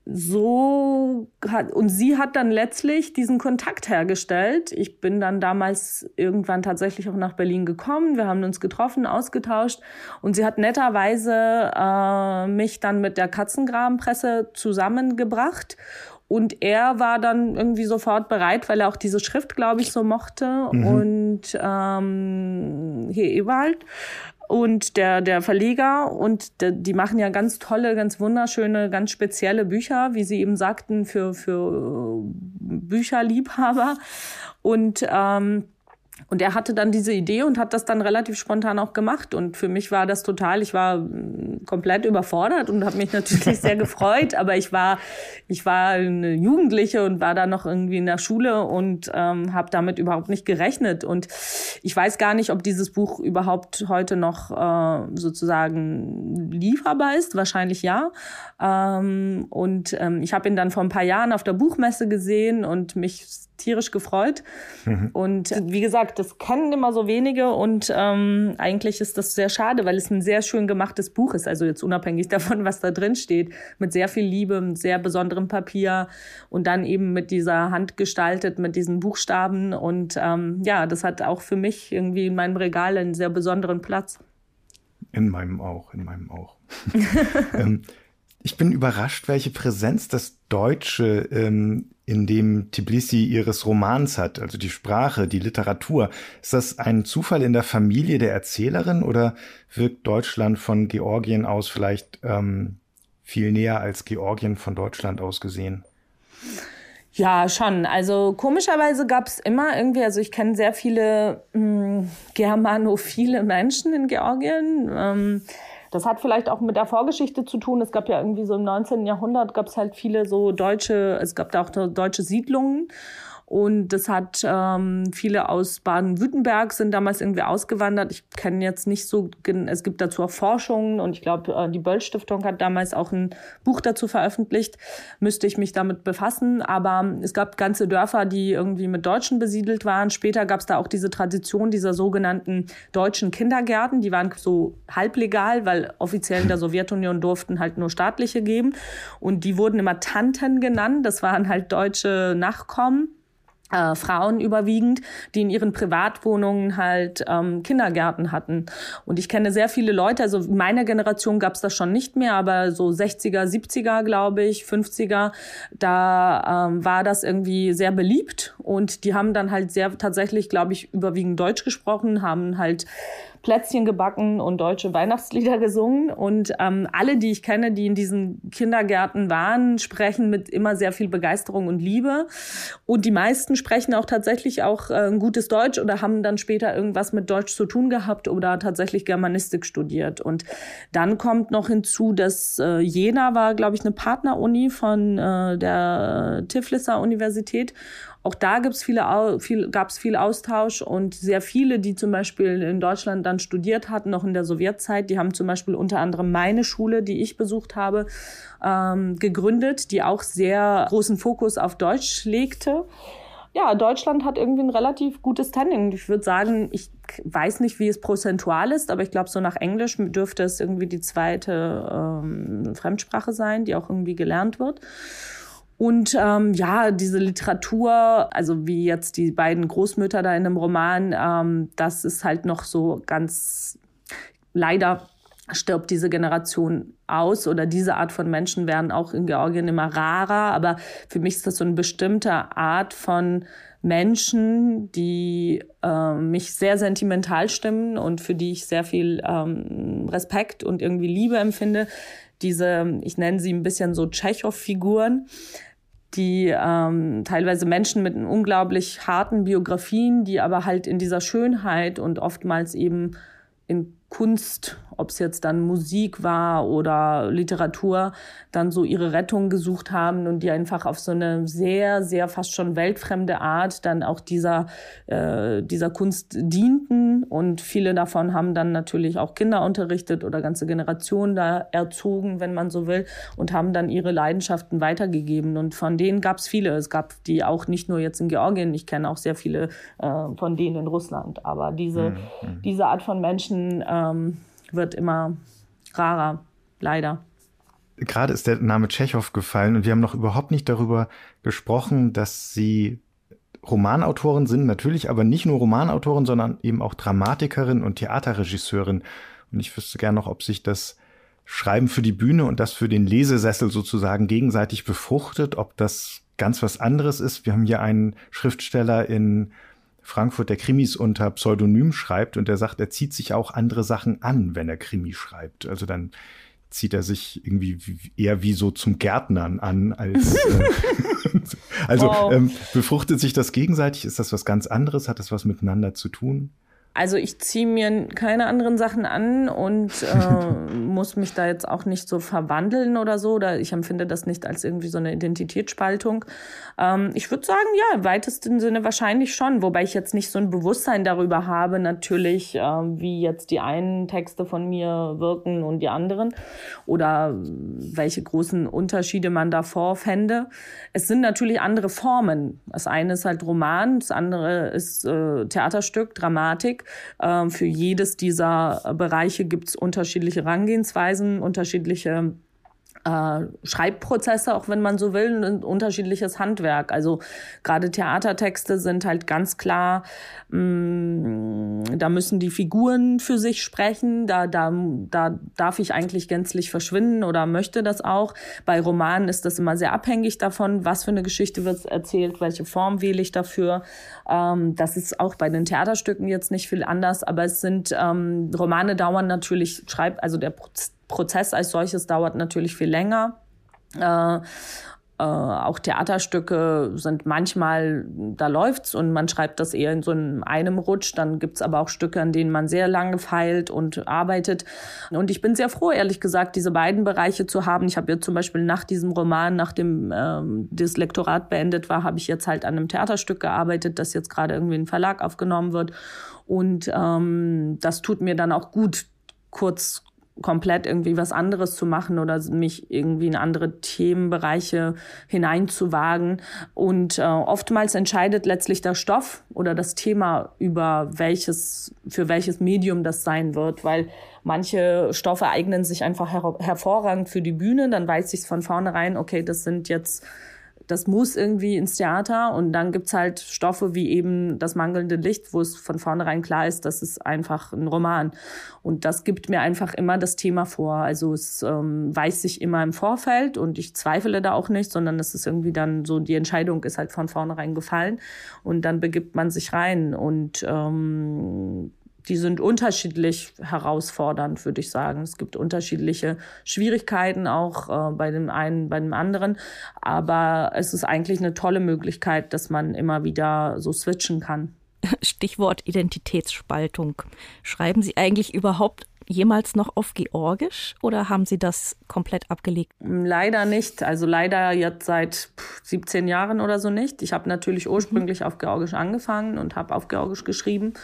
so hat, und sie hat dann letztlich diesen Kontakt hergestellt. Ich bin dann damals irgendwann tatsächlich auch nach Berlin gekommen. Wir haben uns getroffen, ausgetauscht und sie hat netterweise äh, mich dann mit der Katzengrabenpresse zusammengebracht. Und er war dann irgendwie sofort bereit, weil er auch diese Schrift, glaube ich, so mochte. Mhm. Und ähm, hier Ewald und der, der Verleger und der, die machen ja ganz tolle, ganz wunderschöne, ganz spezielle Bücher, wie Sie eben sagten, für, für Bücherliebhaber. Und ähm, und er hatte dann diese Idee und hat das dann relativ spontan auch gemacht. Und für mich war das total, ich war mm, komplett überfordert und habe mich natürlich sehr gefreut. Aber ich war, ich war eine Jugendliche und war da noch irgendwie in der Schule und ähm, habe damit überhaupt nicht gerechnet. Und ich weiß gar nicht, ob dieses Buch überhaupt heute noch äh, sozusagen lieferbar ist. Wahrscheinlich ja. Ähm, und ähm, ich habe ihn dann vor ein paar Jahren auf der Buchmesse gesehen und mich tierisch gefreut. Mhm. Und äh, wie gesagt, das kennen immer so wenige und ähm, eigentlich ist das sehr schade, weil es ein sehr schön gemachtes Buch ist. Also jetzt unabhängig davon, was da drin steht, mit sehr viel Liebe, mit sehr besonderem Papier und dann eben mit dieser Hand gestaltet, mit diesen Buchstaben. Und ähm, ja, das hat auch für mich irgendwie in meinem Regal einen sehr besonderen Platz. In meinem auch, in meinem auch. ähm, ich bin überrascht, welche Präsenz das Deutsche ähm, in dem Tbilisi ihres Romans hat, also die Sprache, die Literatur. Ist das ein Zufall in der Familie der Erzählerin oder wirkt Deutschland von Georgien aus vielleicht ähm, viel näher als Georgien von Deutschland aus gesehen? Ja, schon. Also komischerweise gab es immer irgendwie, also ich kenne sehr viele mh, hm, germanophile Menschen in Georgien. Ähm, das hat vielleicht auch mit der Vorgeschichte zu tun. Es gab ja irgendwie so im 19. Jahrhundert gab es halt viele so deutsche, es gab da auch deutsche Siedlungen. Und das hat ähm, viele aus Baden-Württemberg sind damals irgendwie ausgewandert. Ich kenne jetzt nicht so, es gibt dazu auch Forschungen und ich glaube, äh, die Böll-Stiftung hat damals auch ein Buch dazu veröffentlicht. Müsste ich mich damit befassen. Aber es gab ganze Dörfer, die irgendwie mit Deutschen besiedelt waren. Später gab es da auch diese Tradition dieser sogenannten deutschen Kindergärten. Die waren so halblegal, weil offiziell in der Sowjetunion durften halt nur staatliche geben. Und die wurden immer Tanten genannt. Das waren halt deutsche Nachkommen äh, Frauen überwiegend, die in ihren Privatwohnungen halt ähm, Kindergärten hatten. Und ich kenne sehr viele Leute, also in meiner Generation gab es das schon nicht mehr, aber so 60er, 70er, glaube ich, 50er, da ähm, war das irgendwie sehr beliebt und die haben dann halt sehr tatsächlich, glaube ich, überwiegend Deutsch gesprochen, haben halt Plätzchen gebacken und deutsche Weihnachtslieder gesungen. Und ähm, alle, die ich kenne, die in diesen Kindergärten waren, sprechen mit immer sehr viel Begeisterung und Liebe. Und die meisten sprechen auch tatsächlich auch äh, gutes Deutsch oder haben dann später irgendwas mit Deutsch zu tun gehabt oder tatsächlich Germanistik studiert. Und dann kommt noch hinzu, dass äh, Jena war, glaube ich, eine Partneruni von äh, der Tiflisser Universität. Auch da gibt's viele, viel, gab es viel Austausch und sehr viele, die zum Beispiel in Deutschland dann studiert hatten, noch in der Sowjetzeit, die haben zum Beispiel unter anderem meine Schule, die ich besucht habe, ähm, gegründet, die auch sehr großen Fokus auf Deutsch legte. Ja, Deutschland hat irgendwie ein relativ gutes Standing. Ich würde sagen, ich weiß nicht, wie es prozentual ist, aber ich glaube, so nach Englisch dürfte es irgendwie die zweite ähm, Fremdsprache sein, die auch irgendwie gelernt wird. Und ähm, ja, diese Literatur, also wie jetzt die beiden Großmütter da in einem Roman, ähm, das ist halt noch so ganz leider stirbt diese Generation aus oder diese Art von Menschen werden auch in Georgien immer rarer. Aber für mich ist das so eine bestimmte Art von Menschen, die äh, mich sehr sentimental stimmen und für die ich sehr viel ähm, Respekt und irgendwie Liebe empfinde. Diese, ich nenne sie ein bisschen so Tschechow-Figuren, die ähm, teilweise Menschen mit unglaublich harten Biografien, die aber halt in dieser Schönheit und oftmals eben in Kunst, ob es jetzt dann Musik war oder Literatur, dann so ihre Rettung gesucht haben und die einfach auf so eine sehr, sehr fast schon weltfremde Art dann auch dieser, äh, dieser Kunst dienten. Und viele davon haben dann natürlich auch Kinder unterrichtet oder ganze Generationen da erzogen, wenn man so will, und haben dann ihre Leidenschaften weitergegeben. Und von denen gab es viele. Es gab die auch nicht nur jetzt in Georgien, ich kenne auch sehr viele äh, von denen in Russland. Aber diese, mhm. mhm. diese Art von Menschen, äh, ähm, wird immer rarer, leider. Gerade ist der Name Tschechow gefallen und wir haben noch überhaupt nicht darüber gesprochen, dass Sie Romanautorin sind, natürlich aber nicht nur Romanautorin, sondern eben auch Dramatikerin und Theaterregisseurin. Und ich wüsste gerne noch, ob sich das Schreiben für die Bühne und das für den Lesesessel sozusagen gegenseitig befruchtet, ob das ganz was anderes ist. Wir haben hier einen Schriftsteller in Frankfurt, der Krimis unter Pseudonym schreibt und der sagt, er zieht sich auch andere Sachen an, wenn er Krimi schreibt. Also dann zieht er sich irgendwie eher wie so zum Gärtnern an als äh, also wow. ähm, befruchtet sich das gegenseitig? Ist das was ganz anderes? Hat das was miteinander zu tun? Also ich ziehe mir keine anderen Sachen an und äh, muss mich da jetzt auch nicht so verwandeln oder so. Oder ich empfinde das nicht als irgendwie so eine Identitätsspaltung. Ähm, ich würde sagen, ja, im weitesten Sinne wahrscheinlich schon. Wobei ich jetzt nicht so ein Bewusstsein darüber habe, natürlich, äh, wie jetzt die einen Texte von mir wirken und die anderen. Oder welche großen Unterschiede man da vorfände. Es sind natürlich andere Formen. Das eine ist halt Roman, das andere ist äh, Theaterstück, Dramatik. Ähm, für jedes dieser Bereiche gibt es unterschiedliche Herangehensweisen, unterschiedliche äh, Schreibprozesse, auch wenn man so will, ein unterschiedliches Handwerk. Also gerade Theatertexte sind halt ganz klar, mh, mm, da müssen die Figuren für sich sprechen, da, da, da darf ich eigentlich gänzlich verschwinden oder möchte das auch. Bei Romanen ist das immer sehr abhängig davon, was für eine Geschichte wird erzählt, welche Form wähle ich dafür. Ähm, das ist auch bei den Theaterstücken jetzt nicht viel anders, aber es sind ähm, Romane dauern natürlich, schreib, also der Prozess als solches dauert natürlich viel länger. Äh, äh, auch Theaterstücke sind manchmal, da läuft's und man schreibt das eher in so einem, einem Rutsch. Dann gibt's aber auch Stücke, an denen man sehr lange feilt und arbeitet. Und ich bin sehr froh, ehrlich gesagt, diese beiden Bereiche zu haben. Ich habe jetzt zum Beispiel nach diesem Roman, nachdem ähm, das Lektorat beendet war, habe ich jetzt halt an einem Theaterstück gearbeitet, das jetzt gerade irgendwie in den Verlag aufgenommen wird. Und ähm, das tut mir dann auch gut, kurz komplett irgendwie was anderes zu machen oder mich irgendwie in andere Themenbereiche hineinzuwagen. Und äh, oftmals entscheidet letztlich der Stoff oder das Thema über welches, für welches Medium das sein wird, weil manche Stoffe eignen sich einfach her hervorragend für die Bühne. Dann weiß ich von vornherein, okay, das sind jetzt das muss irgendwie ins Theater und dann gibt's halt Stoffe wie eben das mangelnde Licht, wo es von vornherein klar ist, das ist einfach ein Roman. Und das gibt mir einfach immer das Thema vor. Also es ähm, weiß sich immer im Vorfeld und ich zweifle da auch nicht, sondern es ist irgendwie dann so, die Entscheidung ist halt von vornherein gefallen und dann begibt man sich rein und ähm, die sind unterschiedlich herausfordernd, würde ich sagen. Es gibt unterschiedliche Schwierigkeiten auch äh, bei dem einen, bei dem anderen. Aber es ist eigentlich eine tolle Möglichkeit, dass man immer wieder so switchen kann. Stichwort Identitätsspaltung. Schreiben Sie eigentlich überhaupt jemals noch auf Georgisch oder haben Sie das komplett abgelegt? Leider nicht. Also leider jetzt seit 17 Jahren oder so nicht. Ich habe natürlich ursprünglich mhm. auf Georgisch angefangen und habe auf Georgisch geschrieben.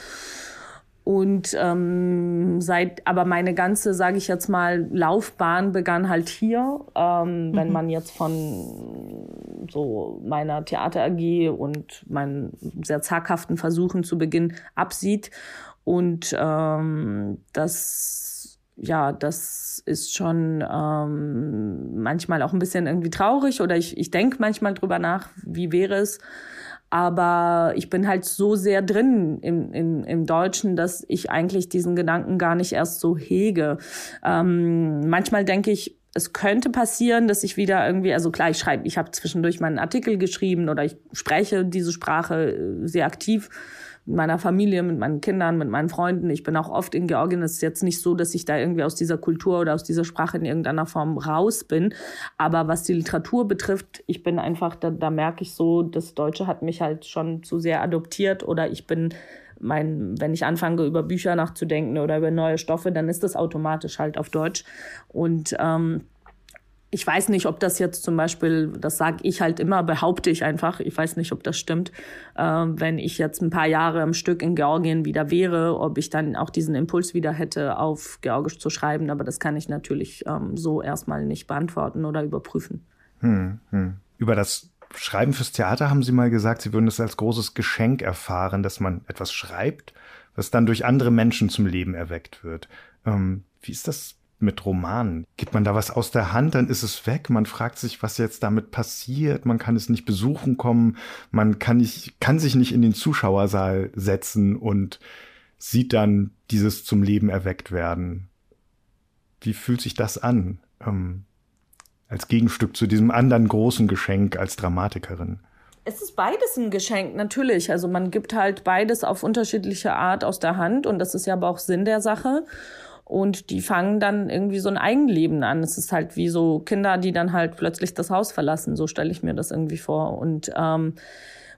Und ähm, seit, aber meine ganze, sage ich jetzt mal, Laufbahn begann halt hier. Ähm, mhm. Wenn man jetzt von so meiner Theater AG und meinen sehr zaghaften Versuchen zu Beginn absieht. Und ähm, das, ja, das ist schon ähm, manchmal auch ein bisschen irgendwie traurig oder ich, ich denke manchmal drüber nach, wie wäre es, aber ich bin halt so sehr drin im, im, im Deutschen, dass ich eigentlich diesen Gedanken gar nicht erst so hege. Ähm, manchmal denke ich, es könnte passieren, dass ich wieder irgendwie, also klar, ich schreibe, ich habe zwischendurch meinen Artikel geschrieben oder ich spreche diese Sprache äh, sehr aktiv mit meiner Familie, mit meinen Kindern, mit meinen Freunden. Ich bin auch oft in Georgien. Es ist jetzt nicht so, dass ich da irgendwie aus dieser Kultur oder aus dieser Sprache in irgendeiner Form raus bin. Aber was die Literatur betrifft, ich bin einfach, da, da merke ich so, das Deutsche hat mich halt schon zu sehr adoptiert oder ich bin mein, wenn ich anfange, über Bücher nachzudenken oder über neue Stoffe, dann ist das automatisch halt auf Deutsch. Und ähm, ich weiß nicht, ob das jetzt zum Beispiel, das sage ich halt immer, behaupte ich einfach, ich weiß nicht, ob das stimmt, äh, wenn ich jetzt ein paar Jahre am Stück in Georgien wieder wäre, ob ich dann auch diesen Impuls wieder hätte, auf Georgisch zu schreiben. Aber das kann ich natürlich ähm, so erstmal nicht beantworten oder überprüfen. Hm, hm. Über das Schreiben fürs Theater haben Sie mal gesagt, Sie würden es als großes Geschenk erfahren, dass man etwas schreibt, was dann durch andere Menschen zum Leben erweckt wird. Ähm, wie ist das mit Romanen. Gibt man da was aus der Hand, dann ist es weg. Man fragt sich, was jetzt damit passiert. Man kann es nicht besuchen kommen. Man kann nicht, kann sich nicht in den Zuschauersaal setzen und sieht dann dieses zum Leben erweckt werden. Wie fühlt sich das an? Ähm, als Gegenstück zu diesem anderen großen Geschenk als Dramatikerin. Es ist beides ein Geschenk, natürlich. Also man gibt halt beides auf unterschiedliche Art aus der Hand und das ist ja aber auch Sinn der Sache. Und die fangen dann irgendwie so ein Eigenleben an. Es ist halt wie so Kinder, die dann halt plötzlich das Haus verlassen. So stelle ich mir das irgendwie vor. Und ähm,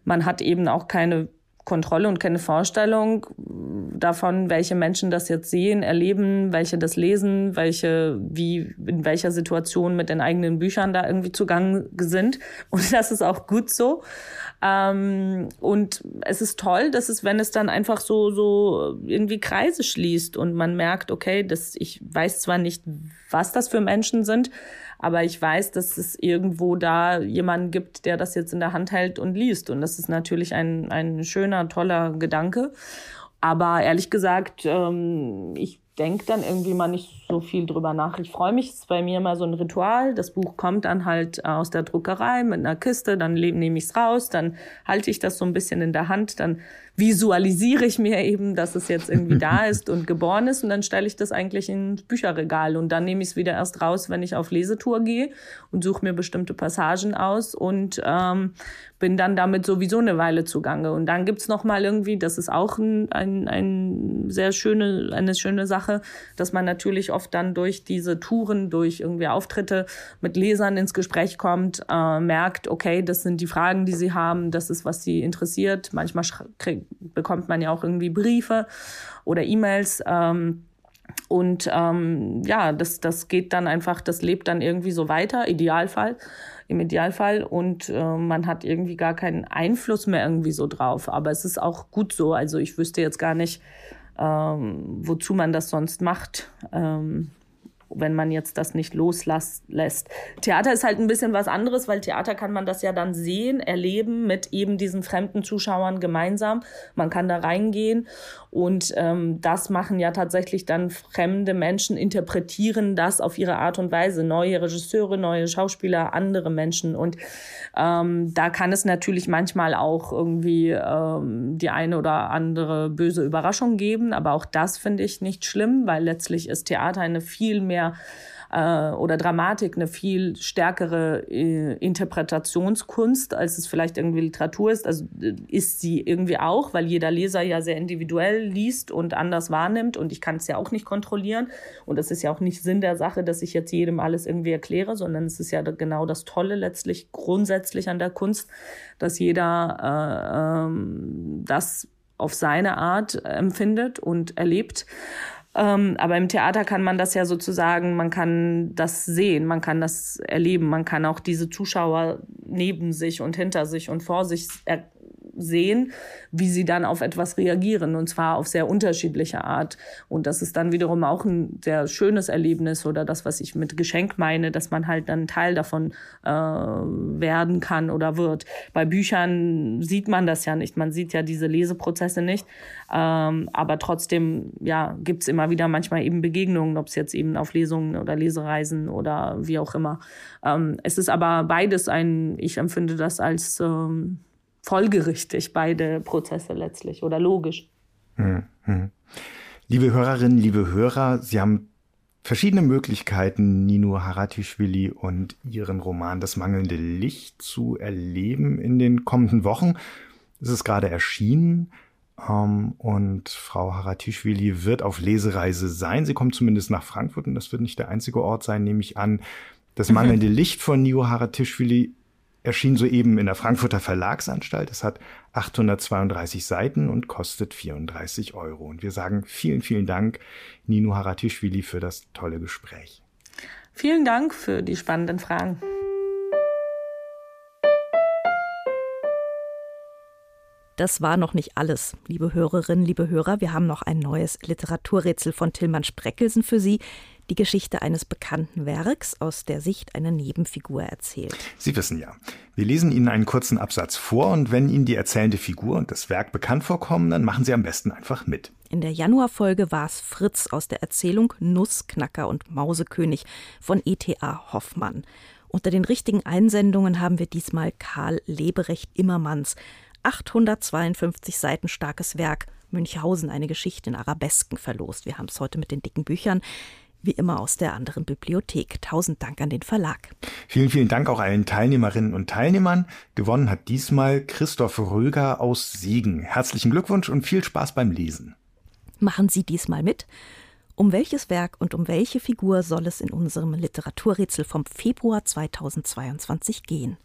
man hat eben auch keine Kontrolle und keine Vorstellung davon, welche Menschen das jetzt sehen, erleben, welche das lesen, welche wie in welcher Situation mit den eigenen Büchern da irgendwie zugange sind. Und das ist auch gut so. Ähm, und es ist toll, dass es, wenn es dann einfach so so irgendwie Kreise schließt und man merkt, okay, das ich weiß zwar nicht, was das für Menschen sind, aber ich weiß, dass es irgendwo da jemanden gibt, der das jetzt in der Hand hält und liest. Und das ist natürlich ein, ein schöner, toller Gedanke. Aber ehrlich gesagt, ähm, ich denke dann irgendwie mal nicht so viel drüber nach. Ich freue mich, es ist bei mir immer so ein Ritual. Das Buch kommt dann halt aus der Druckerei mit einer Kiste, dann nehme ich es raus, dann halte ich das so ein bisschen in der Hand, dann visualisiere ich mir eben, dass es jetzt irgendwie da ist und geboren ist und dann stelle ich das eigentlich ins Bücherregal und dann nehme ich es wieder erst raus, wenn ich auf Lesetour gehe und suche mir bestimmte Passagen aus und ähm, bin dann damit sowieso eine Weile zugange. Und dann gibt's noch mal irgendwie, das ist auch ein, ein, ein sehr schöne, eine schöne Sache, dass man natürlich oft dann durch diese Touren, durch irgendwie Auftritte mit Lesern ins Gespräch kommt, äh, merkt, okay, das sind die Fragen, die sie haben, das ist, was sie interessiert. Manchmal bekommt man ja auch irgendwie Briefe oder E-Mails. Ähm, und ähm, ja, das, das geht dann einfach, das lebt dann irgendwie so weiter, Idealfall, im Idealfall. Und äh, man hat irgendwie gar keinen Einfluss mehr irgendwie so drauf. Aber es ist auch gut so. Also ich wüsste jetzt gar nicht, ähm, wozu man das sonst macht. Ähm, wenn man jetzt das nicht loslässt. Theater ist halt ein bisschen was anderes, weil Theater kann man das ja dann sehen, erleben mit eben diesen fremden Zuschauern gemeinsam. Man kann da reingehen und ähm, das machen ja tatsächlich dann fremde Menschen, interpretieren das auf ihre Art und Weise. Neue Regisseure, neue Schauspieler, andere Menschen. Und ähm, da kann es natürlich manchmal auch irgendwie ähm, die eine oder andere böse Überraschung geben. Aber auch das finde ich nicht schlimm, weil letztlich ist Theater eine viel mehr äh, oder Dramatik eine viel stärkere äh, Interpretationskunst, als es vielleicht irgendwie Literatur ist. Also äh, ist sie irgendwie auch, weil jeder Leser ja sehr individuell liest und anders wahrnimmt und ich kann es ja auch nicht kontrollieren. Und es ist ja auch nicht Sinn der Sache, dass ich jetzt jedem alles irgendwie erkläre, sondern es ist ja genau das Tolle letztlich grundsätzlich an der Kunst, dass jeder äh, ähm, das auf seine Art empfindet und erlebt. Ähm, aber im Theater kann man das ja sozusagen, man kann das sehen, man kann das erleben, man kann auch diese Zuschauer neben sich und hinter sich und vor sich sehen, wie sie dann auf etwas reagieren und zwar auf sehr unterschiedliche Art. Und das ist dann wiederum auch ein sehr schönes Erlebnis oder das, was ich mit Geschenk meine, dass man halt dann Teil davon äh, werden kann oder wird. Bei Büchern sieht man das ja nicht, man sieht ja diese Leseprozesse nicht, ähm, aber trotzdem ja gibt's immer wieder manchmal eben Begegnungen, ob es jetzt eben auf Lesungen oder Lesereisen oder wie auch immer. Ähm, es ist aber beides ein, ich empfinde das als ähm, folgerichtig, beide Prozesse letztlich oder logisch. Mhm. Liebe Hörerinnen, liebe Hörer, Sie haben verschiedene Möglichkeiten, Nino Haratischvili und ihren Roman Das mangelnde Licht zu erleben in den kommenden Wochen. Es ist gerade erschienen ähm, und Frau Haratischvili wird auf Lesereise sein. Sie kommt zumindest nach Frankfurt und das wird nicht der einzige Ort sein, nehme ich an. Das mangelnde Licht von Nino Haratischvili erschien soeben in der Frankfurter Verlagsanstalt. Es hat 832 Seiten und kostet 34 Euro. Und wir sagen vielen, vielen Dank, Nino Haratischvili, für das tolle Gespräch. Vielen Dank für die spannenden Fragen. Das war noch nicht alles, liebe Hörerinnen, liebe Hörer. Wir haben noch ein neues Literaturrätsel von Tillmann Spreckelsen für Sie die Geschichte eines bekannten Werks aus der Sicht einer Nebenfigur erzählt. Sie wissen ja, wir lesen Ihnen einen kurzen Absatz vor und wenn Ihnen die erzählende Figur und das Werk bekannt vorkommen, dann machen Sie am besten einfach mit. In der Januarfolge war es Fritz aus der Erzählung Nussknacker und Mausekönig von E.T.A. Hoffmann. Unter den richtigen Einsendungen haben wir diesmal Karl Leberecht Immermanns 852 Seiten starkes Werk Münchhausen, eine Geschichte in Arabesken verlost. Wir haben es heute mit den dicken Büchern wie immer aus der anderen Bibliothek. Tausend Dank an den Verlag. Vielen, vielen Dank auch allen Teilnehmerinnen und Teilnehmern. Gewonnen hat diesmal Christoph Röger aus Siegen. Herzlichen Glückwunsch und viel Spaß beim Lesen. Machen Sie diesmal mit. Um welches Werk und um welche Figur soll es in unserem Literaturrätsel vom Februar 2022 gehen?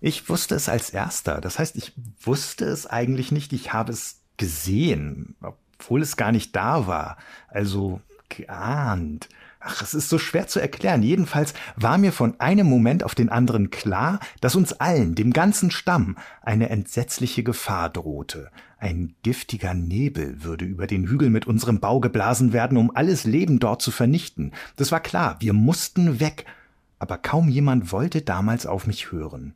Ich wusste es als erster. Das heißt, ich wusste es eigentlich nicht. Ich habe es gesehen, obwohl es gar nicht da war. Also geahnt. Ach, es ist so schwer zu erklären. Jedenfalls war mir von einem Moment auf den anderen klar, dass uns allen, dem ganzen Stamm, eine entsetzliche Gefahr drohte. Ein giftiger Nebel würde über den Hügel mit unserem Bau geblasen werden, um alles Leben dort zu vernichten. Das war klar, wir mussten weg. Aber kaum jemand wollte damals auf mich hören.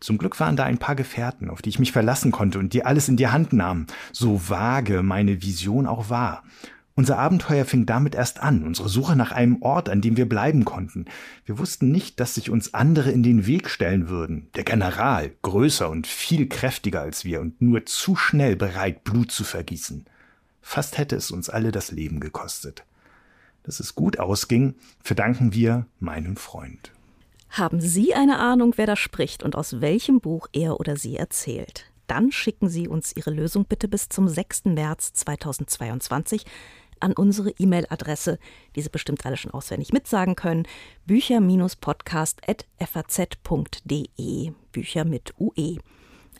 Zum Glück waren da ein paar Gefährten, auf die ich mich verlassen konnte und die alles in die Hand nahmen, so vage meine Vision auch war. Unser Abenteuer fing damit erst an, unsere Suche nach einem Ort, an dem wir bleiben konnten. Wir wussten nicht, dass sich uns andere in den Weg stellen würden. Der General, größer und viel kräftiger als wir und nur zu schnell bereit, Blut zu vergießen. Fast hätte es uns alle das Leben gekostet. Dass es gut ausging, verdanken wir meinem Freund. Haben Sie eine Ahnung, wer da spricht und aus welchem Buch er oder sie erzählt? Dann schicken Sie uns Ihre Lösung bitte bis zum 6. März 2022 an unsere E-Mail-Adresse, die Sie bestimmt alle schon auswendig mitsagen können, bücher-podcast.faz.de, Bücher mit UE.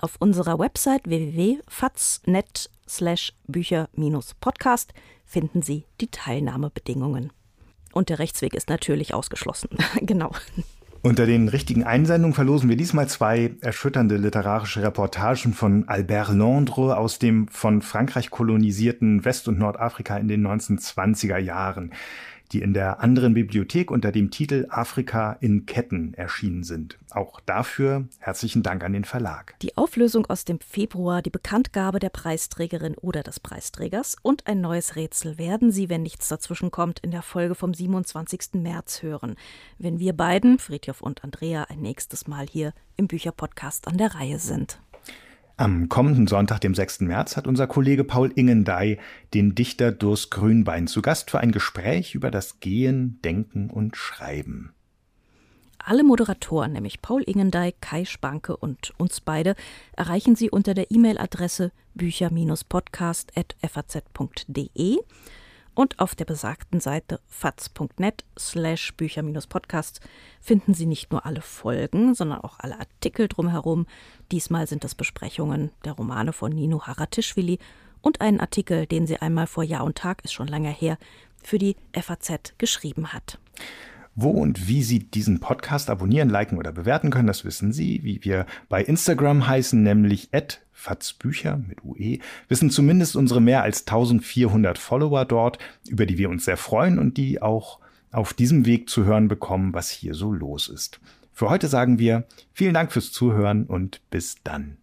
Auf unserer Website www.faz.net slash Bücher-Podcast finden Sie die Teilnahmebedingungen. Und der Rechtsweg ist natürlich ausgeschlossen. genau. Unter den richtigen Einsendungen verlosen wir diesmal zwei erschütternde literarische Reportagen von Albert Londres aus dem von Frankreich kolonisierten West- und Nordafrika in den 1920er Jahren. Die in der anderen Bibliothek unter dem Titel Afrika in Ketten erschienen sind. Auch dafür herzlichen Dank an den Verlag. Die Auflösung aus dem Februar, die Bekanntgabe der Preisträgerin oder des Preisträgers und ein neues Rätsel werden Sie, wenn nichts dazwischen kommt, in der Folge vom 27. März hören, wenn wir beiden, Friedhof und Andrea, ein nächstes Mal hier im Bücherpodcast an der Reihe sind. Am kommenden Sonntag, dem 6. März, hat unser Kollege Paul Ingendey den Dichter Durst Grünbein zu Gast für ein Gespräch über das Gehen, Denken und Schreiben. Alle Moderatoren, nämlich Paul Ingendey, Kai Spanke und uns beide, erreichen Sie unter der E-Mail-Adresse bücher-podcast.faz.de und auf der besagten Seite faz.net slash Bücher-Podcast finden Sie nicht nur alle Folgen, sondern auch alle Artikel drumherum. Diesmal sind es Besprechungen der Romane von Nino Haratischvili und einen Artikel, den sie einmal vor Jahr und Tag, ist schon lange her, für die FAZ geschrieben hat. Wo und wie Sie diesen Podcast abonnieren, liken oder bewerten können, das wissen Sie, wie wir bei Instagram heißen, nämlich Fatzbücher mit UE, wissen zumindest unsere mehr als 1400 Follower dort, über die wir uns sehr freuen und die auch auf diesem Weg zu hören bekommen, was hier so los ist. Für heute sagen wir vielen Dank fürs Zuhören und bis dann.